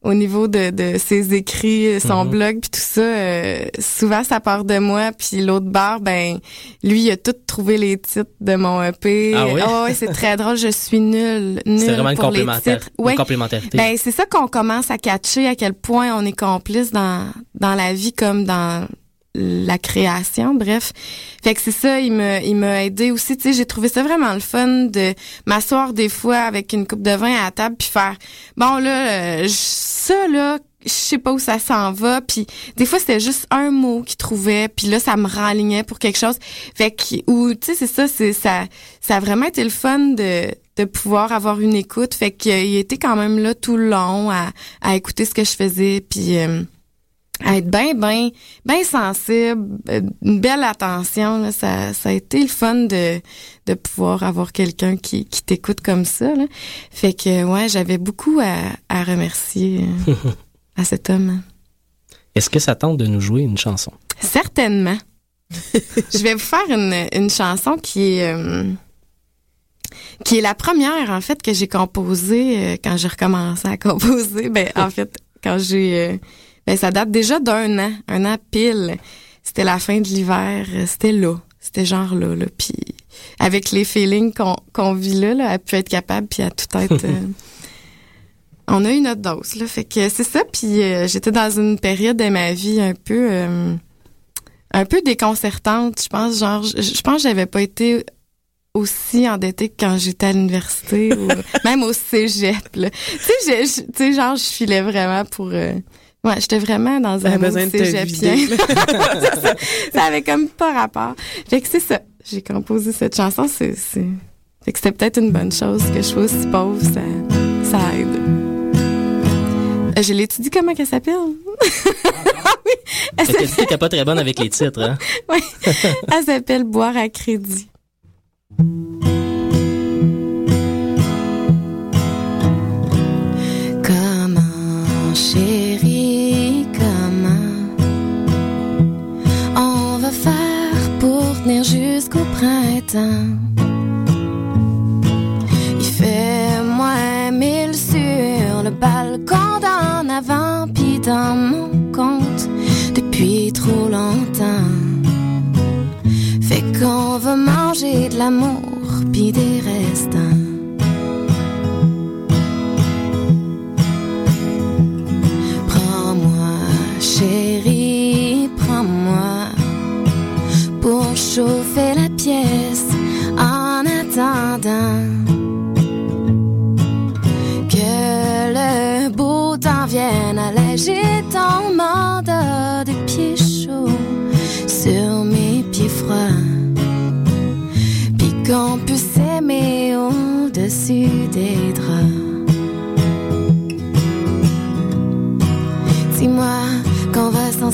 au niveau de, de ses écrits, euh, son Mhm. blog puis tout ça, euh, souvent ça part de moi. Puis l'autre bar, ben lui, il a tout trouvé les titres de mon EP. Ah oui? ouais, c'est très drôle. Je suis nulle, nulle C'est vraiment une, pour les complémentaire, titres. une Ouais. complémentarité. Ben, c'est ça qu'on commence à catcher à quel point on est complice dans, dans la vie comme dans la création, bref. Fait que c'est ça, il me il m'a aidé aussi, tu sais, j'ai trouvé ça vraiment le fun de m'asseoir des fois avec une coupe de vin à la table puis faire bon là euh, ça là je sais pas où ça s'en va puis des fois c'était juste un mot qu'il trouvait puis là ça me renlignait pour quelque chose fait que ou tu sais c'est ça c'est ça ça a vraiment été le fun de de pouvoir avoir une écoute fait qu'il était quand même là tout le long à à écouter ce que je faisais puis euh, à être bien, bien, bien sensible, euh, une belle attention. Là, ça, ça a été le fun de, de pouvoir avoir quelqu'un qui, qui t'écoute comme ça. Là. Fait que, ouais, j'avais beaucoup à, à remercier euh, à cet homme. Est-ce que ça tente de nous jouer une chanson? Certainement. Je vais vous faire une, une chanson qui est... euh, qui est la première, en fait, que j'ai composée euh, quand j'ai recommencé à composer. Ben, en fait, quand j'ai... euh, ben, ça date déjà d'un an, un an pile. C'était la fin de l'hiver, euh, c'était là. C'était genre là, là. Puis avec les feelings qu'on qu'on vit là, là, elle peut être capable puis à tout être. euh, on a eu notre dose là, fait que c'est ça. Puis euh, j'étais dans une période de ma vie un peu, euh, un peu déconcertante. Je pense, genre, je, je pense que j'avais pas été aussi endettée que quand j'étais à l'université ou même au cégep. là. Tu sais, je- je- tu sais, genre, je filais vraiment pour. euh, ouais, j'étais vraiment dans un besoin de cégepien. ça. ça avait comme pas rapport. Fait que c'est ça. J'ai composé cette chanson. C'est, c'est... Fait que c'était peut-être une bonne chose que je sois aussi pauvre. Ça, ça aide. Euh, Je l'étudie comment qu'elle s'appelle? oui. Elle s'appelle, tu t'es pas très bonne avec les titres, hein? oui. Elle s'appelle Boire à crédit. Printemps? Il fait moins mille sur le balcon d'en avant, pis dans mon compte depuis trop longtemps. Fait qu'on va manger de l'amour, pis des restants.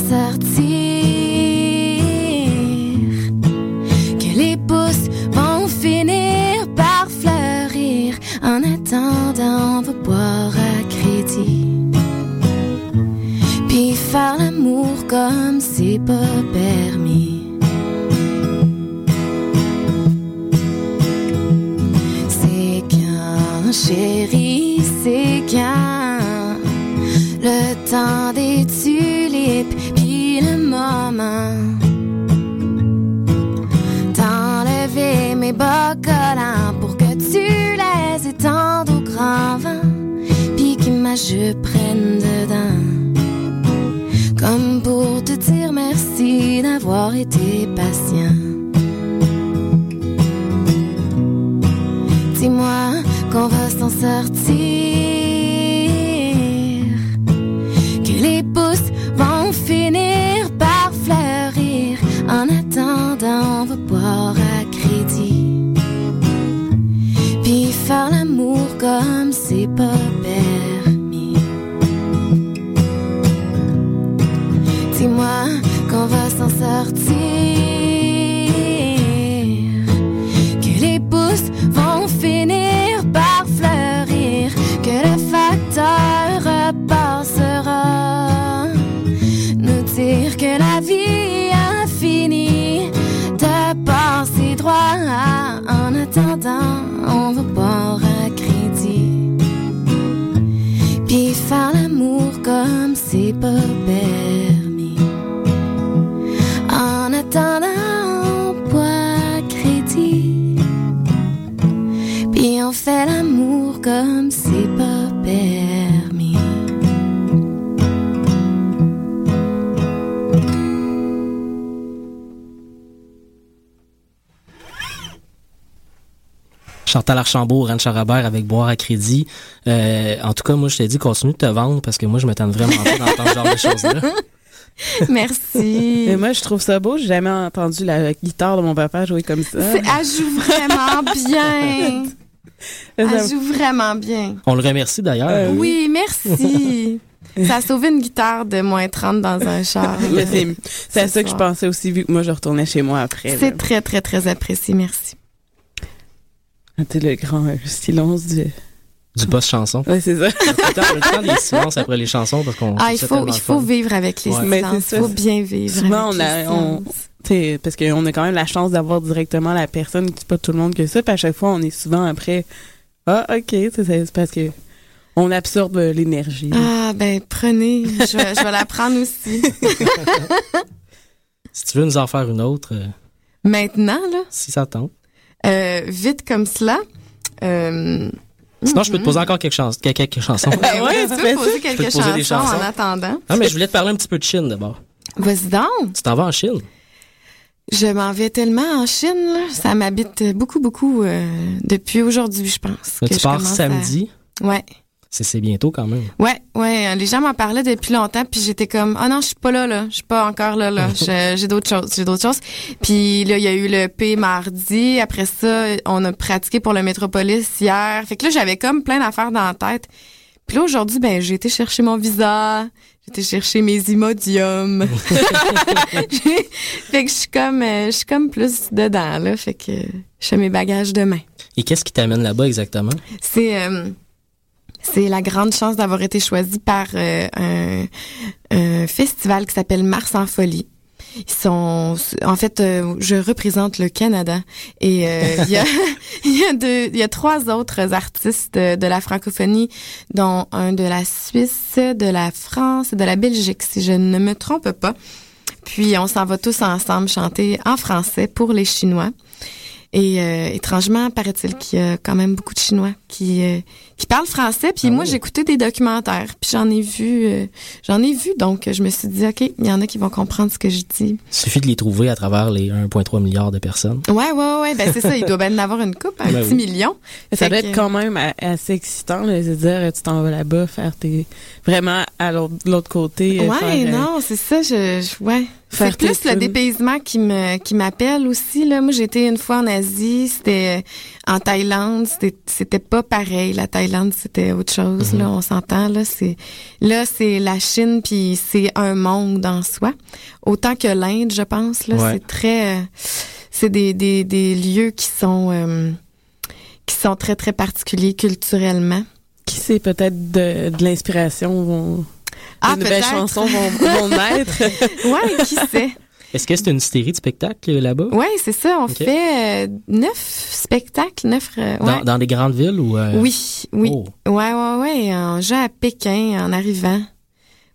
Sortir. Que les pousses vont finir par fleurir. En attendant, on va boire à crédit. Puis faire l'amour comme c'est pas permis. Patient. Dis-moi qu'on va s'en sortir que les pousses vont finir par fleurir. En attendant, va boire à crédit. Puis faire l'amour comme c'est pas permis. Dis-moi qu'on va s'en sortir. Chantal Archambault, Ranch Charabert avec Boire à crédit. Euh, en tout cas, moi, je t'ai dit, continue de te vendre parce que moi, je m'attends vraiment pas d'entendre ce genre de choses-là. Merci. Et moi, je trouve ça beau. J'ai jamais entendu la guitare de mon papa jouer comme ça. C'est- Elle joue vraiment bien. Elle joue vraiment bien. On le remercie d'ailleurs. Euh, Oui, merci. Ça a sauvé une guitare de moins 30 dans un char. C'est à Ce ça que je pensais aussi, vu que moi, je retournais chez moi après. C'est très, très, très apprécié. Merci. C'était le grand euh, silence du... Du boss chanson. Ouais, c'est ça. Tout le temps- tout le temps des silences après les chansons parce qu'on. Ah, il faut, il faut vivre avec les Ouais. Silences. Il faut bien vivre. Souvent, avec on a, les on, parce qu'on a quand même la chance d'avoir directement la personne, c'est pas tout le monde que ça, puis à chaque fois, on est souvent après, ah, ok, c'est parce que on absorbe l'énergie. Ah, ben, prenez. Je vais, je vais la prendre aussi. Si tu veux nous en faire une autre, euh, Maintenant, là, si ça tente. Euh, vite comme cela. Euh, Sinon, je peux te poser encore quelques, chans- quelques, quelques chansons. ben ouais, tu peux poser Je peux quelques te poser chansons, des chansons. en attendant. Ah, mais je voulais te parler un petit peu de Chine d'abord. Vas-y donc. Tu t'en vas en Chine? Je m'en vais tellement en Chine, là. Ça m'habite beaucoup, beaucoup euh, depuis aujourd'hui, je pense. Que tu je pars commence à- samedi. Ouais. C'est bientôt quand même. Ouais, ouais, les gens m'en parlaient depuis longtemps, puis j'étais comme, ah non, je suis pas là, là, je suis pas encore là, là, j'ai d'autres choses, j'ai d'autres choses. Puis là, il y a eu le P mardi, après ça, on a pratiqué pour le Métropolis hier. Fait que là, j'avais comme plein d'affaires dans la tête. Puis là, aujourd'hui, ben, j'ai été chercher mon visa, j'ai été chercher mes imodiums. Fait que je suis comme, euh, je suis comme plus dedans, là, fait que je fais mes bagages demain. Et qu'est-ce qui t'amène là-bas exactement? C'est euh, c'est la grande chance d'avoir été choisi par euh, un, un festival qui s'appelle Mars en folie. Ils sont, en fait, euh, je représente le Canada et euh, il y a, il y a deux, il y a trois autres artistes de, de la francophonie, dont un de la Suisse, de la France et de la Belgique, si je ne me trompe pas. Puis on s'en va tous ensemble chanter en français pour les Chinois. Et euh, étrangement, paraît-il qu'il y a quand même beaucoup de Chinois qui euh, qui parlent français. Puis moi, j'ai écouté des documentaires, puis j'en ai vu, euh, j'en ai vu. Donc, je me suis dit, ok, il y en a qui vont comprendre ce que je dis. Il suffit de les trouver à travers les 1,3 milliards de personnes. Ouais, ouais, ouais. Ben c'est ça. Il doit bien en avoir une coupe, un Ben petit oui. million. Ça Fait doit que- être quand même assez excitant là, de dire tu t'en vas là-bas faire tes vraiment à l'autre l'autre côté. euh, Ouais, faire, euh, non, c'est ça. Je, je- ouais. Faire C'est plus le dépaysement qui me qui m'appelle aussi. Là, moi, été une fois en Asie. C'était en Thaïlande. C'était c'était pas pareil. La Thaïlande, c'était autre chose. Mhm. Là, on s'entend. Là, c'est là, c'est la Chine, puis c'est un monde en soi. Autant que l'Inde, je pense. Là, Ouais. c'est très. euh, c'est des, des des lieux qui sont euh, qui sont très très particuliers culturellement. Qui sait peut-être de, de l'inspiration vont Ah, de nouvelles chansons vont, vont naître. ouais, qui sait? Est-ce que c'est une série de spectacles là-bas? Oui, c'est ça. On fait euh, neuf spectacles, neuf. euh, ouais. Dans, dans des grandes villes ou... euh, Oui, oui. Oh. Ouais, ouais, ouais. On joue à Pékin en arrivant.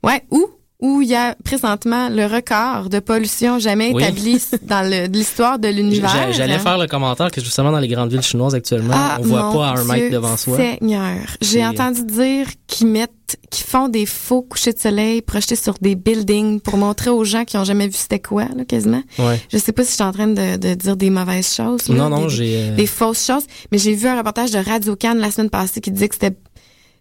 Ouais, où? Où il y a présentement le record de pollution jamais Oui. établi dans l'histoire de l'univers. J'a- J'allais faire le commentaire que justement dans les grandes villes chinoises actuellement, Ah, on voit pas à un mètre devant soi. Seigneur, j'ai entendu dire qu'ils mettent, qu'ils font des faux couchers de soleil projetés sur des buildings pour montrer aux gens qui ont jamais vu c'était quoi, là, quasiment. Ouais. Je sais pas si je suis en train de, de dire des mauvaises choses. là, Non, non, j'ai, euh, Des fausses choses. Mais j'ai vu un reportage de Radio Cannes la semaine passée qui disait que c'était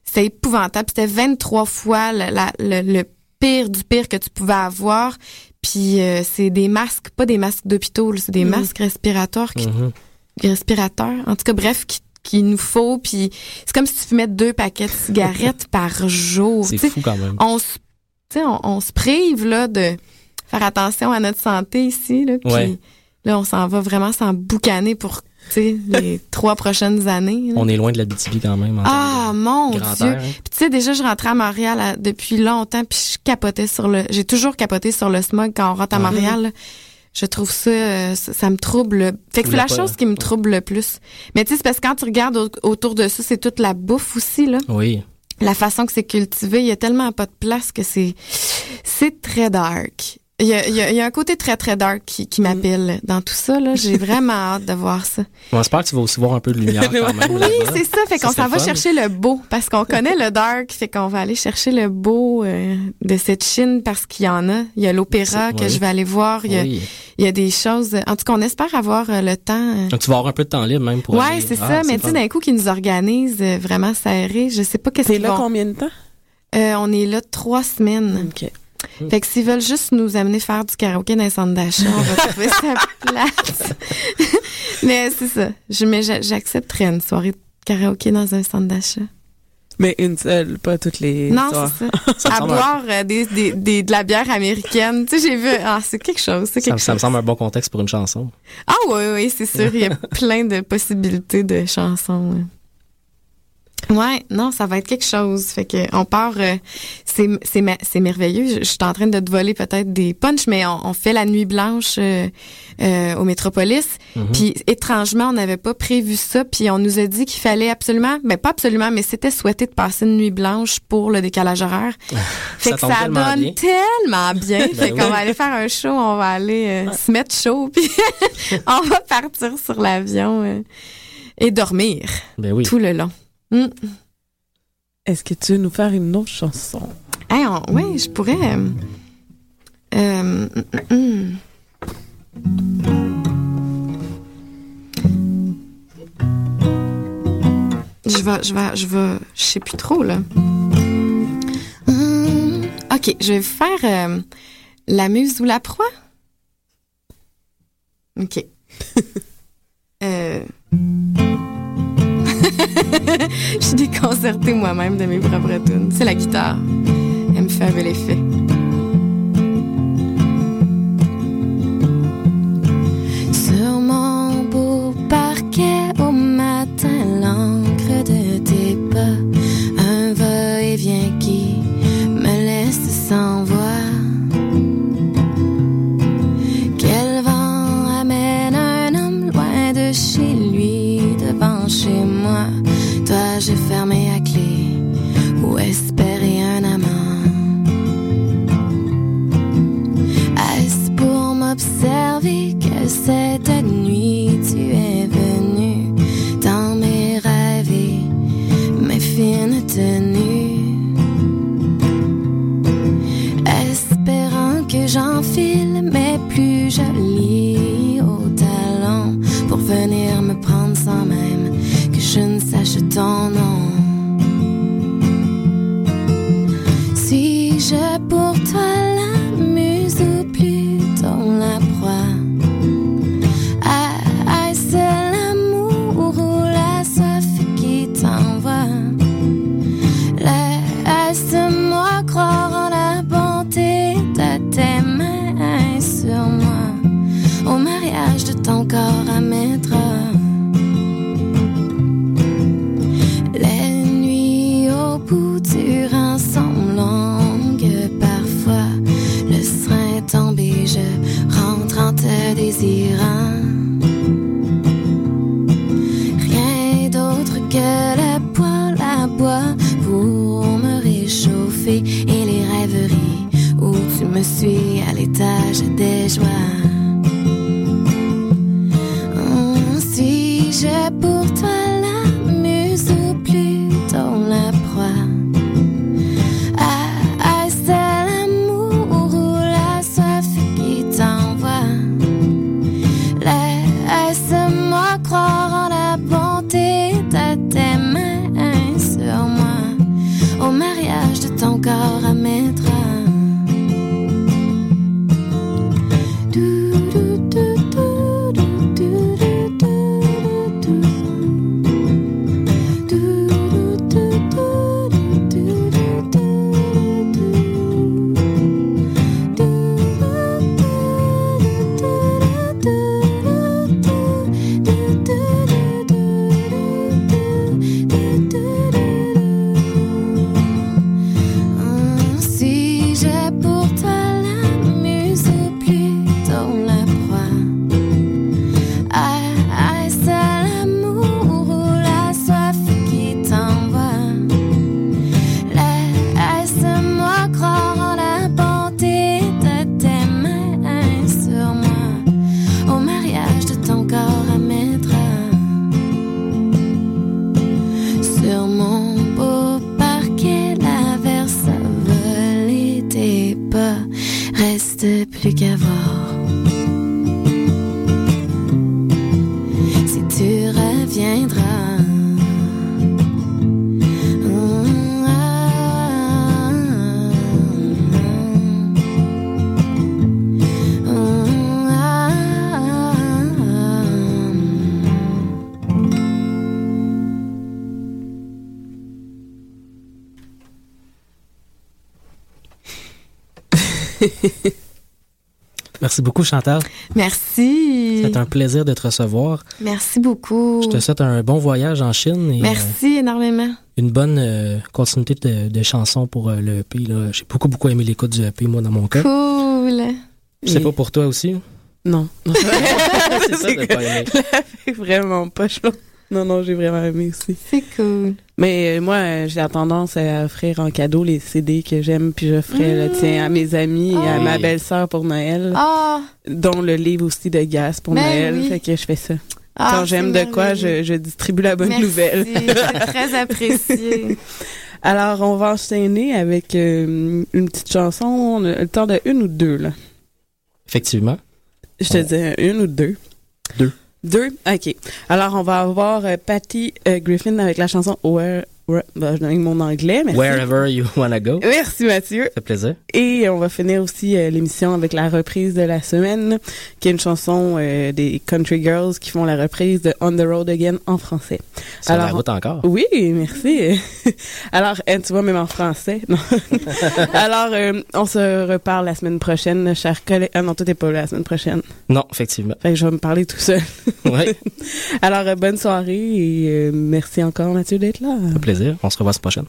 c'était épouvantable. C'était 23 fois le, la- le, le pire du pire que tu pouvais avoir. Puis euh, c'est des masques, pas des masques d'hôpitaux, c'est des Mhm. masques respirateurs qui, Mhm. respirateurs. En tout cas, bref, qui qu'il nous faut puis c'est comme si tu fumais deux paquets de cigarettes par jour C'est fou quand même. on se on, on se prive là de faire attention à notre santé ici là puis Ouais. Là on s'en va vraiment s'en boucaner pour les trois prochaines années là. On est loin de la BTB quand même. en Ah mon dieu. hein. Puis tu sais déjà je rentrais à Montréal à- depuis longtemps puis je capotais sur le j'ai toujours capoté sur le smog quand on rentre à Ouais. Montréal. Je trouve ça, euh, ça ça me trouble. Fait que c'est la chose qui me trouble le plus. Mais tu sais c'est parce que quand tu regardes au- autour de ça, c'est toute la bouffe aussi là. Oui. La façon que c'est cultivé, il y a tellement pas de place que c'est c'est très dark. Il y a, il y a- il y a un côté très très dark qui, qui m'appelle dans tout ça là. J'ai vraiment hâte de voir ça. On espère que tu vas aussi voir un peu de lumière quand même. Oui, c'est ça. Fait qu'on s'en va chercher le beau parce qu'on connaît le dark. Fait qu'on va aller chercher le beau euh, de cette Chine parce qu'il y en a. Il y a l'opéra que oui. je vais aller voir. Il y a, Oui. il y a des choses. En tout cas, on espère avoir euh, le temps. euh. Donc, tu vas avoir un peu de temps libre même pour Ouais, aller- c'est Ah, ça. Mais tu sais, d'un coup, qui nous organise euh, vraiment serré. Je sais pas qu'est-ce T'es qu'ils là vont. combien de temps? Euh, on est là trois semaines. OK. Fait que s'ils veulent juste nous amener faire du karaoké dans les centres d'achat, on va trouver sa place. mais c'est ça. Je, mais j'a- j'accepterais une soirée de karaoké dans un centre d'achat. Mais une seule, pas toutes les Non, soirs. c'est ça. À un- boire euh, des, des, des- de la bière américaine. Tu sais, j'ai vu. Ah, c'est quelque chose. C'est Ça, quelque ça me chose. semble un bon contexte pour une chanson. Ah oui, oui, c'est sûr. Il y a plein de possibilités de chansons. Ouais, non, ça va être quelque chose. Fait que on part, euh, c'est c'est merveilleux. Je, je suis en train de te voler peut-être des punchs, mais on, on fait la nuit blanche euh, euh, au Métropolis. Mhm. Puis étrangement, on n'avait pas prévu ça. Puis on nous a dit qu'il fallait absolument, ben pas absolument, mais c'était souhaité de passer une nuit blanche pour le décalage horaire. Fait Ça que ça tellement donne bien. tellement bien. Ben fait qu'on va aller faire un show, on va aller euh, se mettre chaud, puis on va partir sur l'avion euh, et dormir Ben oui. tout le long. Mm. Est-ce que tu veux nous faire une autre chanson? Hey, oui, je pourrais. euh, euh, mm, mm. Je vais, je vais, je vais, je sais plus trop là. Hum, ok, je vais faire euh, la muse ou la proie. Ok. euh... je suis déconcertée moi-même de mes propres tunes. C'est la guitare. Elle me fait un bel effet. Que cette me suis à l'étage des joies. Merci beaucoup, Chantal. Merci. C'est un plaisir de te recevoir. Merci beaucoup. Je te souhaite un bon voyage en Chine et euh, Merci énormément. une bonne euh, continuité de, de chansons pour euh, le EP. là. J'ai beaucoup, beaucoup aimé l'écoute du EP, moi, dans mon cas. Cool. C'est pas pour toi aussi? Non. C'est ça, de pas aimer. vraiment pas chaud. Non, non, j'ai vraiment aimé aussi. C'est cool. Mais euh, moi, euh, j'ai la tendance à offrir en cadeau les CD que j'aime, puis j'offrais le tien à mes amis et à Ah. ma belle-sœur pour Noël, Ah, dont le livre aussi de Gas pour Ben Noël. oui. Fait que je fais ça. Ah, Quand j'aime de quoi, je, je distribue la bonne Merci, nouvelle. c'est très apprécié. Alors, on va enchaîner avec euh, une petite chanson. On a le temps de une ou deux, là? Effectivement. Je te dis une ou deux. Deux. Deux? OK. Alors, on va avoir euh, Patty euh, Griffin avec la chanson Where... Where ben, je donne mon anglais, merci. Wherever you wanna go. Merci, Mathieu. Ça fait plaisir. Et on va finir aussi euh, l'émission avec la reprise de la semaine, qui est une chanson euh, des Country Girls qui font la reprise de On the Road Again en français. Sur la route encore. Oui, merci. Alors, euh, tu vois, même en français. non. Alors, euh, on se reparle la semaine prochaine, chers collègues. Ah non, toi, t'es pas là la semaine prochaine. Non, effectivement. Fait que je vais me parler tout seul. Oui, Alors, euh, bonne soirée et euh, merci encore, Mathieu, d'être là. ça fait On se revoit la prochaine.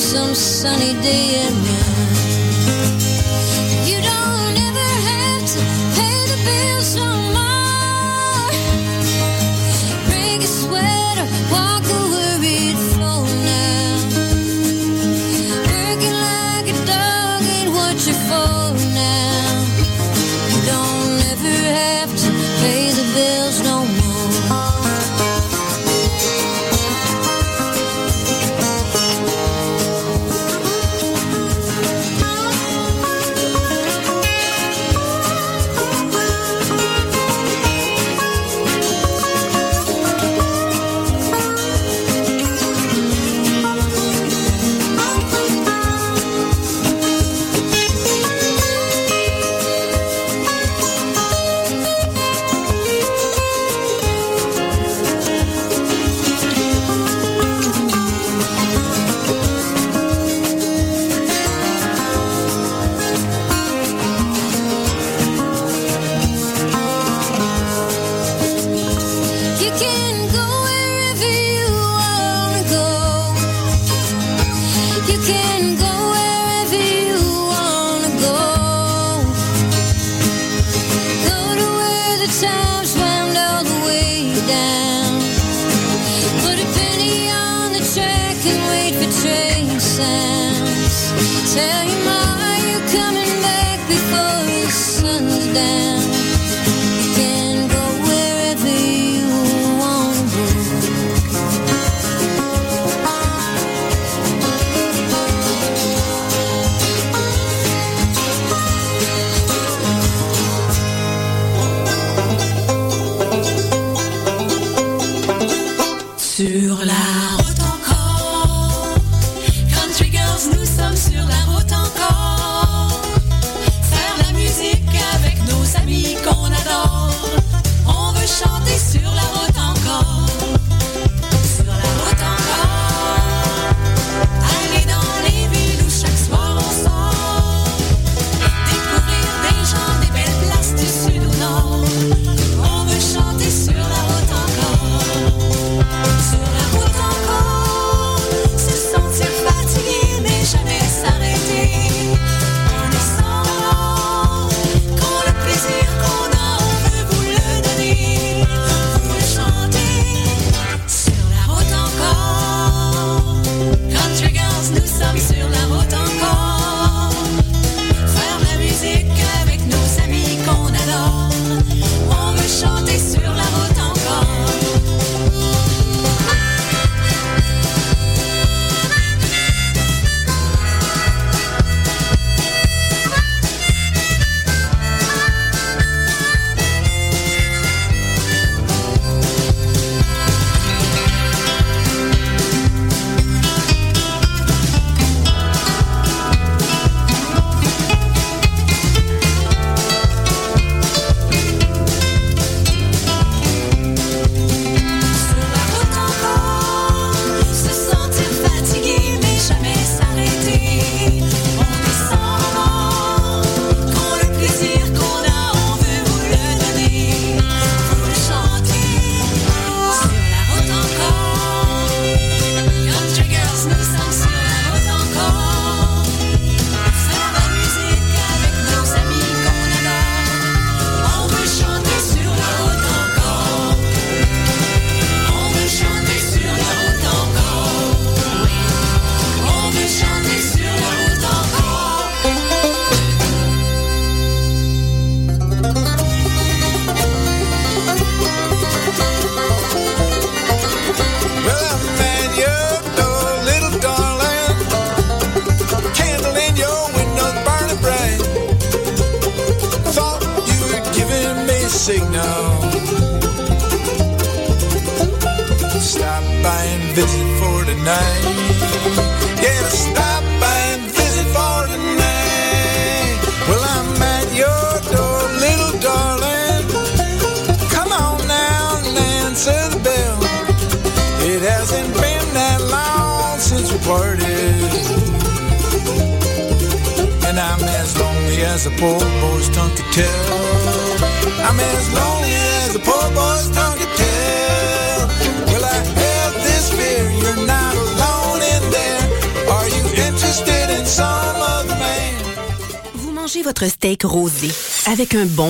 Some sunny day and run.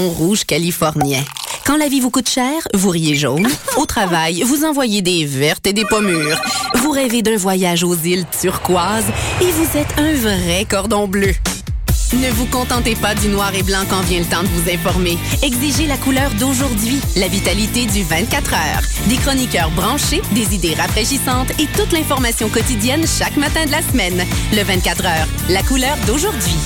rouge californien. Quand la vie vous coûte cher, vous riez jaune. Au travail, vous envoyez des vertes et des pommures. Vous rêvez d'un voyage aux îles turquoises et vous êtes un vrai cordon bleu. Ne vous contentez pas du noir et blanc quand vient le temps de vous informer. Exigez la couleur d'aujourd'hui, la vitalité du 24 heures. Des chroniqueurs branchés, des idées rafraîchissantes et toute l'information quotidienne chaque matin de la semaine. Le 24 heures, la couleur d'aujourd'hui.